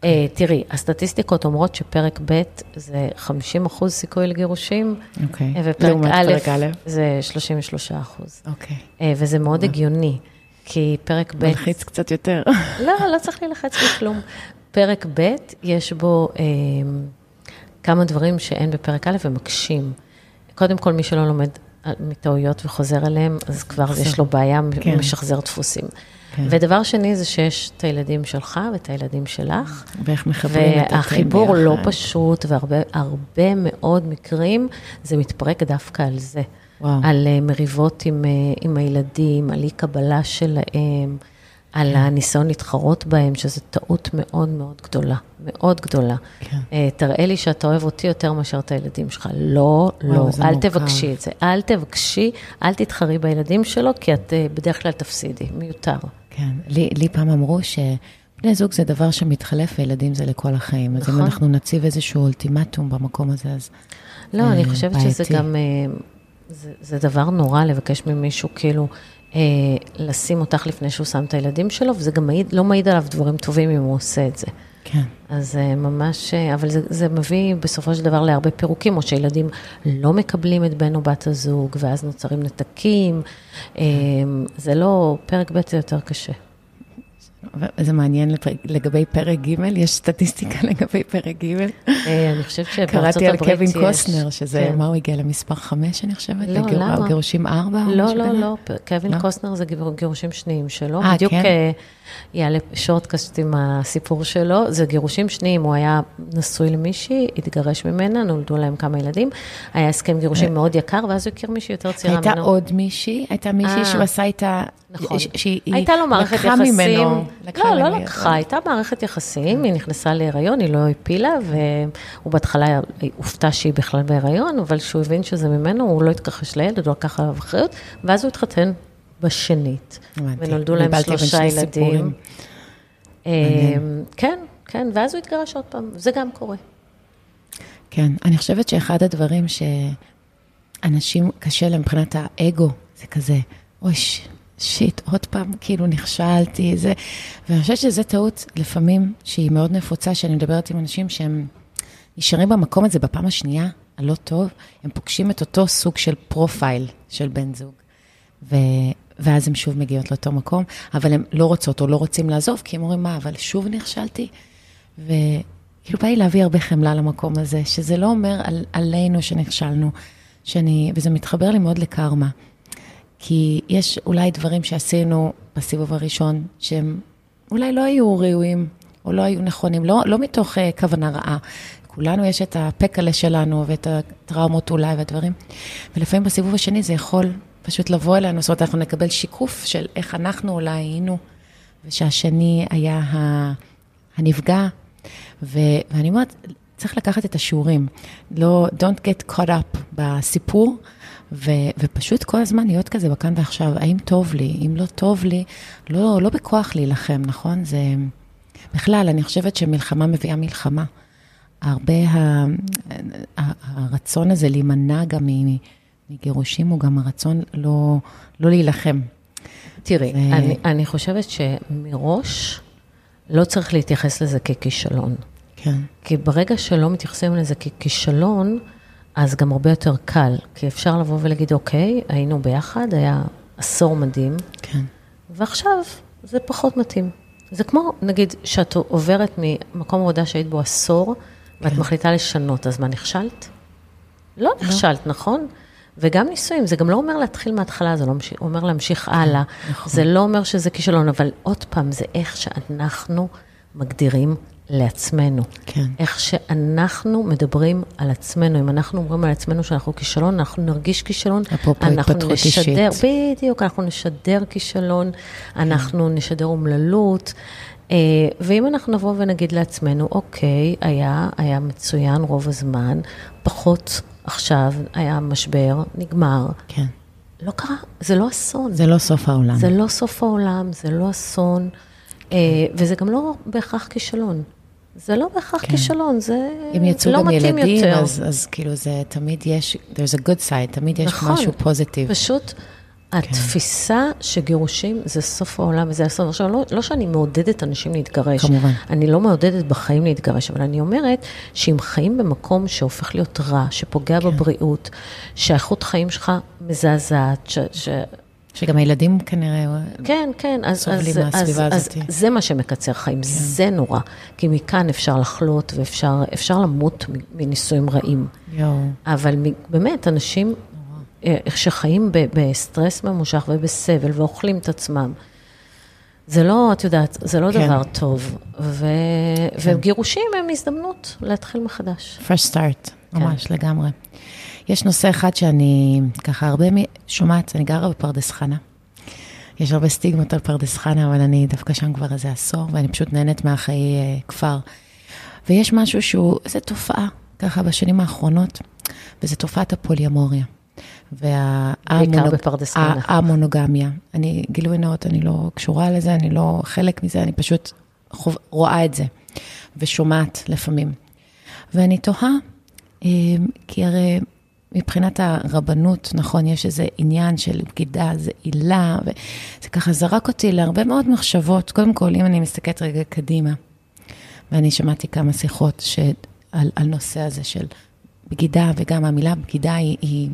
Uh, תראי, הסטטיסטיקות אומרות שפרק ב' זה 50 אחוז סיכוי לגירושים.
אוקיי.
ופרק א', א' זה 33 אחוז.
אוקיי.
וזה מאוד הגיוני, כי פרק ב'...
מלחיץ קצת יותר.
לא, לא צריך להילחץ בכלום. פרק ב', יש בו כמה דברים שאין בפרק א' ומקשים. קודם כל, מי שלא לומד מטעויות וחוזר אליהם, אז כבר יש לו בעיה, כן. משחזר דפוסים. כן. ודבר שני זה שיש את הילדים שלך ואת הילדים שלך.
ואיך מחברים את
התאים והחיבור לא פשוט, והרבה מאוד מקרים זה מתפרק דווקא על זה. וואו. על uh, מריבות עם, uh, עם הילדים, על אי קבלה שלהם, על כן. הניסיון להתחרות בהם, שזו טעות מאוד מאוד גדולה, מאוד גדולה. כן. Uh, תראה לי שאתה אוהב אותי יותר מאשר את הילדים שלך. לא, וואו, לא, אל מורכב. תבקשי את זה. אל תבקשי, אל תתחרי בילדים שלו, כי את uh, בדרך כלל תפסידי, מיותר.
כן, לי, לי פעם אמרו שבני זוג זה דבר שמתחלף וילדים זה לכל החיים. נכון. אז אם נכון. אנחנו נציב איזשהו אולטימטום במקום הזה, אז...
לא, אני חושבת בעייתי. שזה גם, זה, זה דבר נורא לבקש ממישהו, כאילו, אה, לשים אותך לפני שהוא שם את הילדים שלו, וזה גם מעיד, לא מעיד עליו דברים טובים אם הוא עושה את זה.
כן.
אז אה, ממש, אה, אבל זה, זה מביא בסופו של דבר להרבה פירוקים, או שילדים לא מקבלים את בן או בת הזוג, ואז נוצרים נתקים. כן. זה לא, פרק ב' זה יותר קשה.
זה מעניין לגבי פרק ג', יש סטטיסטיקה לגבי פרק ג'.
אה, אני חושבת שבארצות הברית יש...
קראתי על קווין קוסטנר, שזה, כן. מה הוא הגיע למספר חמש, אני חושבת?
לא, למה?
גירושים ארבע?
לא, לא, לא, קווין לא? קוסטנר זה גירושים שניים שלו. אה, בדיוק כן? אה, יעלה שורטקאסט עם הסיפור שלו, זה גירושים שניים, הוא היה נשוי למישהי, התגרש ממנה, נולדו להם כמה ילדים, היה הסכם גירושים מאוד יקר, ואז הוא הכיר מישהי יותר צעירה
ממנו. הייתה עוד מישהי? הייתה מישהי שהוא עשה איתה...
נכון. הייתה לו מערכת יחסים. ממנו, לא, לא לקחה, הייתה מערכת יחסים, היא נכנסה להיריון, היא לא הפילה, והוא בהתחלה הופתע שהיא בכלל בהיריון, אבל כשהוא הבין שזה ממנו, הוא לא התכחש לילד, הוא לקח עליו אחריות, ואז הוא התחתן בשנית, ונולדו להם שלושה ילדים. אמ, כן, כן, ואז הוא התגרש עוד פעם, זה גם קורה.
כן, אני חושבת שאחד הדברים שאנשים קשה להם מבחינת האגו, זה כזה, אוי, שיט, עוד פעם, כאילו נכשלתי, זה... ואני חושבת שזו טעות לפעמים שהיא מאוד נפוצה, שאני מדברת עם אנשים שהם נשארים במקום הזה בפעם השנייה, הלא טוב, הם פוגשים את אותו סוג של פרופייל של בן זוג. ו... ואז הן שוב מגיעות לאותו מקום, אבל הן לא רוצות או לא רוצים לעזוב, כי הם אומרים, מה, אבל שוב נכשלתי? וכאילו בא לי להביא הרבה חמלה למקום הזה, שזה לא אומר על, עלינו שנכשלנו, שאני, וזה מתחבר לי מאוד לקרמה. כי יש אולי דברים שעשינו בסיבוב הראשון, שהם אולי לא היו ראויים, או לא היו נכונים, לא, לא מתוך uh, כוונה רעה. כולנו יש את הפקלה שלנו ואת הטראומות אולי והדברים. ולפעמים בסיבוב השני זה יכול פשוט לבוא אלינו, זאת אומרת, אנחנו נקבל שיקוף של איך אנחנו אולי היינו, ושהשני היה הנפגע. ו, ואני אומרת, צריך לקחת את השיעורים, לא, don't get caught up בסיפור, ו, ופשוט כל הזמן להיות כזה בכאן ועכשיו, האם טוב לי, אם לא טוב לי, לא, לא בכוח להילחם, נכון? זה, בכלל, אני חושבת שמלחמה מביאה מלחמה. הרבה ה, הרצון הזה להימנע גם מגירושים, הוא גם הרצון לא, לא להילחם.
תראי, ו... אני, אני חושבת שמראש לא צריך להתייחס לזה ככישלון.
כן.
כי ברגע שלא מתייחסים לזה ככישלון, אז גם הרבה יותר קל. כי אפשר לבוא ולהגיד, אוקיי, היינו ביחד, היה עשור מדהים.
כן.
ועכשיו זה פחות מתאים. זה כמו, נגיד, שאת עוברת ממקום עבודה שהיית בו עשור, כן. ואת מחליטה לשנות, אז מה, נכשלת? לא, לא. נכשלת, נכון? וגם נישואים, זה גם לא אומר להתחיל מההתחלה, זה לא אומר להמשיך הלאה. נכון. זה לא אומר שזה כישלון, אבל עוד פעם, זה איך שאנחנו מגדירים לעצמנו.
כן.
איך שאנחנו מדברים על עצמנו. אם אנחנו אומרים על עצמנו שאנחנו כישלון, אנחנו נרגיש כישלון.
אפרופו התפתחות
אישית. בדיוק, אנחנו נשדר כישלון, כן. אנחנו נשדר אומללות. אה, ואם אנחנו נבוא ונגיד לעצמנו, אוקיי, היה, היה מצוין רוב הזמן, פחות עכשיו, היה משבר, נגמר.
כן.
לא קרה, זה לא אסון.
זה לא סוף העולם.
זה לא סוף העולם, זה לא אסון, אה, וזה גם לא בהכרח כישלון. זה לא בהכרח כן. כישלון, זה לא מתאים יותר.
אם יצאו גם ילדים, אז, אז כאילו זה תמיד יש, there's a good side, תמיד יש נכון, משהו פוזיטיב.
פשוט התפיסה שגירושים זה סוף העולם וזה הסוף. עכשיו, לא, לא שאני מעודדת אנשים להתגרש.
כמובן.
אני לא מעודדת בחיים להתגרש, אבל אני אומרת שאם חיים במקום שהופך להיות רע, שפוגע כן. בבריאות, שהאיכות חיים שלך מזעזעת, ש... ש...
שגם הילדים כנראה
כן, כן, אז,
סובלים
אז,
מהסביבה
אז,
הזאת.
אז זה מה שמקצר חיים, כן. זה נורא. כי מכאן אפשר לחלות ואפשר למות מנישואים רעים.
יואו.
אבל באמת, אנשים שחיים בסטרס ממושך ובסבל ואוכלים את עצמם. זה לא, את יודעת, זה לא כן. דבר טוב. ו... כן. וגירושים הם הזדמנות להתחיל מחדש.
Fresh start, כן. ממש כן. לגמרי. יש נושא אחד שאני ככה הרבה שומעת, אני גרה בפרדס חנה. יש הרבה סטיגמות על פרדס חנה, אבל אני דווקא שם כבר איזה עשור, ואני פשוט נהנית מהחיי uh, כפר. ויש משהו שהוא, איזו תופעה, ככה בשנים האחרונות, וזו תופעת הפוליומוריה. והמונוגמיה. אני, גילוי נאות, אני לא קשורה לזה, אני לא חלק מזה, אני פשוט חוב, רואה את זה ושומעת לפעמים. ואני תוהה, אה, כי הרי מבחינת הרבנות, נכון, יש איזה עניין של בגידה, זה עילה, וזה ככה זרק אותי להרבה מאוד מחשבות. קודם כל, אם אני מסתכלת רגע קדימה, ואני שמעתי כמה שיחות שעל, על נושא הזה של בגידה, וגם המילה בגידה היא, היא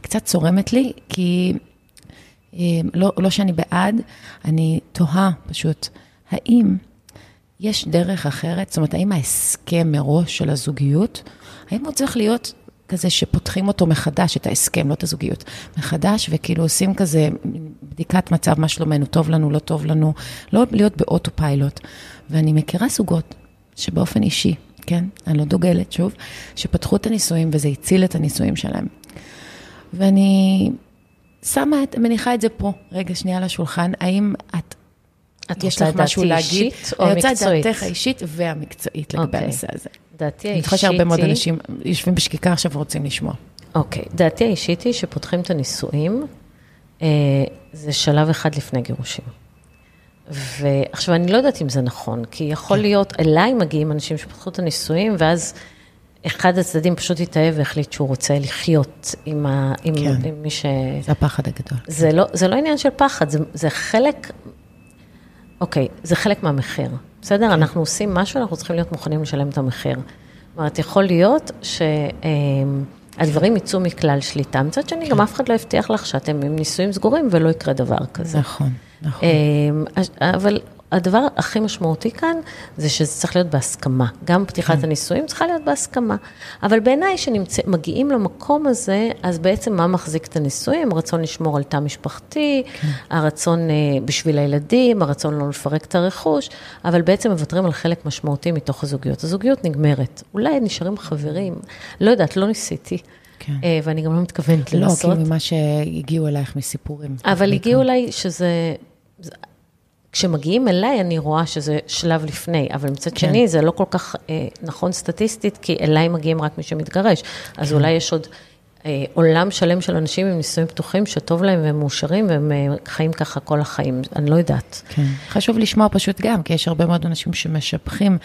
קצת צורמת לי, כי אה, לא, לא שאני בעד, אני תוהה פשוט, האם יש דרך אחרת? זאת אומרת, האם ההסכם מראש של הזוגיות, האם הוא צריך להיות כזה שפותחים אותו מחדש, את ההסכם, לא את הזוגיות, מחדש, וכאילו עושים כזה בדיקת מצב, מה שלומנו, טוב לנו, לא טוב לנו, לא להיות באוטו פיילוט. ואני מכירה זוגות שבאופן אישי, כן? אני לא דוגלת, שוב, שפתחו את הנישואים וזה הציל את הנישואים שלהם. ואני שמה את, מניחה את זה פה, רגע, שנייה על השולחן, האם את,
את יש לך משהו להגיד? אישית או מקצועית? אני רוצה
את דעתך האישית והמקצועית לגבי okay. אוקיי. הנושא הזה.
דעתי האישית היא...
אני חושבת שהרבה מאוד אנשים יושבים בשקיקה עכשיו ורוצים לשמוע.
אוקיי, okay. דעתי האישית היא שפותחים את הנישואים, אה, זה שלב אחד לפני גירושים. ועכשיו, אני לא יודעת אם זה נכון, כי יכול כן. להיות, אליי מגיעים אנשים שפתחו את הנישואים, ואז אחד הצדדים פשוט התאהב והחליט שהוא רוצה לחיות עם, ה, עם, כן. עם מי ש...
זה הפחד הגדול.
זה לא, זה לא עניין של פחד, זה, זה חלק, אוקיי, זה חלק מהמחיר, בסדר? כן. אנחנו עושים משהו, אנחנו צריכים להיות מוכנים לשלם את המחיר. זאת אומרת, יכול להיות ש... הדברים יצאו מכלל שליטה. מצד שני, גם אף אחד לא הבטיח לך שאתם עם נישואים סגורים ולא יקרה דבר כזה.
נכון, נכון.
אמ, אבל הדבר הכי משמעותי כאן, זה שזה צריך להיות בהסכמה. גם פתיחת
כן.
הנישואים צריכה להיות בהסכמה. אבל בעיניי, כשמגיעים למקום הזה, אז בעצם מה מחזיק את הנישואים? הרצון לשמור על תא משפחתי,
כן.
הרצון אה, בשביל הילדים, הרצון לא לפרק את הרכוש, אבל בעצם מוותרים על חלק משמעותי מתוך הזוגיות. הזוגיות נגמרת. אולי נשארים חברים, לא יודעת, לא ניסיתי.
כן.
אה, ואני גם לא מתכוונת
לא,
לנסות.
כאילו ממה שהגיעו אלייך מסיפורים.
אבל
בעיקר.
הגיעו אליי שזה... כשמגיעים אליי, אני רואה שזה שלב לפני, אבל מצד
כן.
שני, זה לא כל כך אה, נכון סטטיסטית, כי אליי מגיעים רק מי שמתגרש. אז
כן.
אולי יש עוד אה, עולם שלם של אנשים עם נישואים פתוחים, שטוב להם והם מאושרים, והם אה, חיים ככה כל החיים. אני לא יודעת.
כן. חשוב לשמוע פשוט גם, כי יש הרבה מאוד אנשים שמשבחים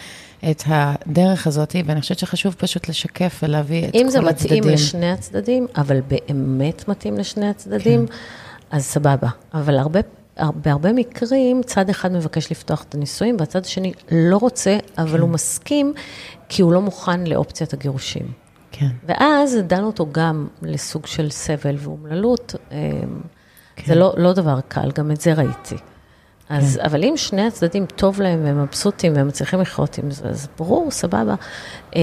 את הדרך הזאת, ואני חושבת שחשוב פשוט לשקף ולהביא את כל
אם
הצדדים.
זה מתאים לשני הצדדים, אבל באמת מתאים לשני הצדדים,
כן.
אז סבבה. אבל הרבה, בהרבה מקרים, צד אחד מבקש לפתוח את הנישואים, והצד השני לא רוצה, אבל
כן.
הוא מסכים, כי הוא לא מוכן לאופציית הגירושים.
כן,
ואז דנו אותו גם לסוג של סבל ואומללות. אמ,
כן.
זה לא, לא דבר קל, גם את זה ראיתי. אז,
כן.
אבל אם שני הצדדים טוב להם והם מבסוטים והם מצליחים לחיות עם זה, אז ברור, סבבה. אמ,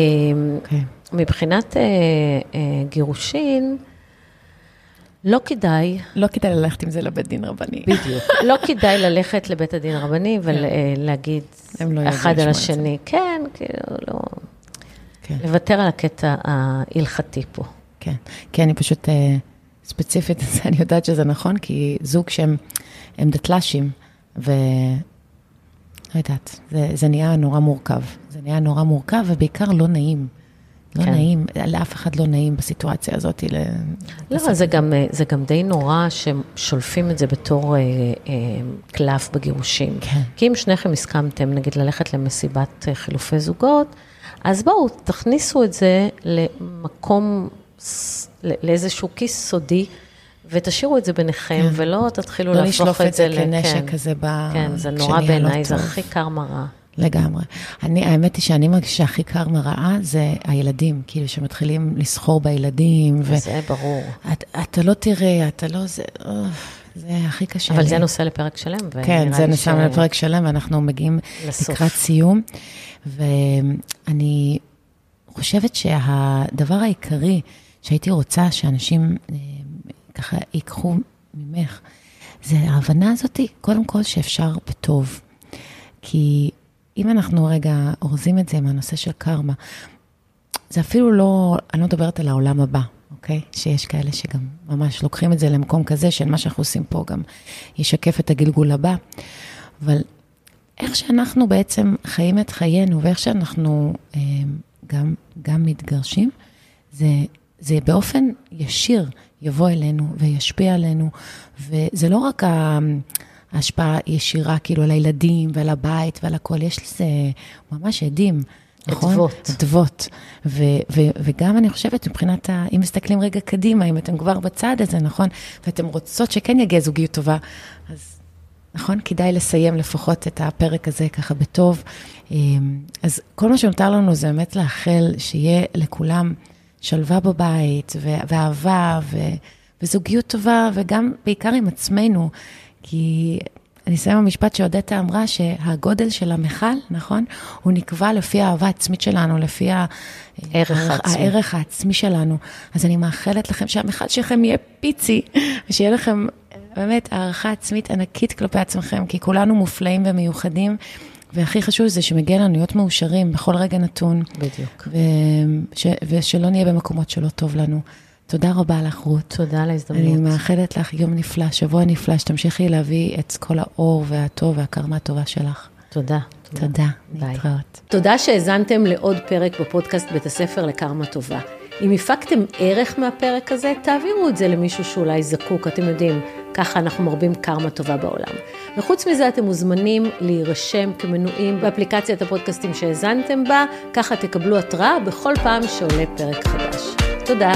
אוקיי.
מבחינת אה, אה, גירושין, לא כדאי,
לא כדאי ללכת עם זה לבית דין רבני.
בדיוק, לא כדאי ללכת לבית הדין הרבני ולהגיד
הם לא
אחד על. השני, כן, כאילו, לא,
כן.
לוותר על הקטע ההלכתי פה.
כן, כי אני פשוט, אה, ספציפית, אני יודעת שזה נכון, כי זוג שהם הם דתל"שים, ו... לא יודעת, זה, זה נהיה נורא מורכב. זה נהיה נורא מורכב, ובעיקר לא נעים. לא
כן.
נעים, לאף אחד לא נעים בסיטואציה הזאת. ל...
לא, זה גם, אה, זה גם די נורא ששולפים את זה בתור אה, אה, קלף בגירושים.
כן.
כי אם שניכם הסכמתם, נגיד, ללכת למסיבת אה, חילופי זוגות, אז בואו, תכניסו את זה למקום, לאיזשהו כיס סודי, ותשאירו את זה ביניכם,
כן.
ולא תתחילו
לא
להפוך
לשלוף
את
את זה
ל-
כנשק
כן.
כזה ב...
כן, זה נורא
לא
בעיניי, זה
טוב.
הכי קרמה רע.
לגמרי. אני, האמת היא שאני מרגישה שהכי קרמה רעה זה הילדים, כאילו שמתחילים לסחור בילדים, ו...
זה ברור.
את, אתה לא תראה, אתה לא זה, אוף, זה הכי קשה
אבל
לי.
זה נושא לפרק שלם,
כן, זה נושא
ש-
לפרק שלם, ואנחנו מגיעים
לסוף.
לקראת סיום. ואני חושבת שהדבר העיקרי שהייתי רוצה שאנשים אה, ככה ייקחו ממך, זה ההבנה הזאתי, קודם כל שאפשר בטוב. כי אם אנחנו רגע אורזים את זה מהנושא של קרמה, זה אפילו לא, אני לא מדברת על העולם הבא, אוקיי? שיש כאלה שגם ממש לוקחים את זה למקום כזה, של מה שאנחנו עושים פה גם ישקף את הגלגול הבא. אבל איך שאנחנו בעצם חיים את חיינו, ואיך שאנחנו אה, גם, גם מתגרשים, זה, זה באופן ישיר יבוא אלינו וישפיע עלינו, וזה לא רק ה... ההשפעה ישירה כאילו על הילדים ועל הבית ועל הכל, יש לזה ממש עדים, נכון?
אדוות.
אדוות. ו- ו- וגם אני חושבת מבחינת, ה- אם מסתכלים רגע קדימה, אם אתם כבר בצד הזה, נכון? ואתם רוצות שכן יגיע זוגיות טובה, אז נכון? כדאי לסיים לפחות את הפרק הזה ככה בטוב. אמ, אז כל מה שנותר לנו זה באמת לאחל שיהיה לכולם שלווה בבית, ו- ואהבה, ו- וזוגיות טובה, וגם בעיקר עם עצמנו, כי אני אסיים במשפט שאודטה אמרה שהגודל של המכל, נכון? הוא נקבע לפי האהבה העצמית שלנו, לפי
הערך העצמי.
הערך העצמי שלנו. אז אני מאחלת לכם שהמכל שלכם יהיה פיצי, ושיהיה לכם באמת הערכה עצמית ענקית כלפי עצמכם, כי כולנו מופלאים ומיוחדים, והכי חשוב זה שמגיע לנו להיות מאושרים בכל רגע נתון,
בדיוק.
וש, ושלא נהיה במקומות שלא טוב לנו. תודה רבה לך, רות.
תודה על
אני
ההזדמנות.
מאחלת לך יום נפלא, שבוע נפלא, שתמשיכי להביא את כל האור והטוב והקרמה הטובה שלך.
תודה.
תודה,
ביי.
להתראות.
תודה שהאזנתם לעוד פרק בפודקאסט בית הספר לקרמה טובה. אם הפקתם ערך מהפרק הזה, תעבירו את זה למישהו שאולי זקוק, אתם יודעים, ככה אנחנו מרבים קרמה טובה בעולם. וחוץ מזה, אתם מוזמנים להירשם כמנויים באפליקציית הפודקאסטים שהאזנתם בה, ככה תקבלו התראה בכל פעם שעולה פרק חדש. תודה.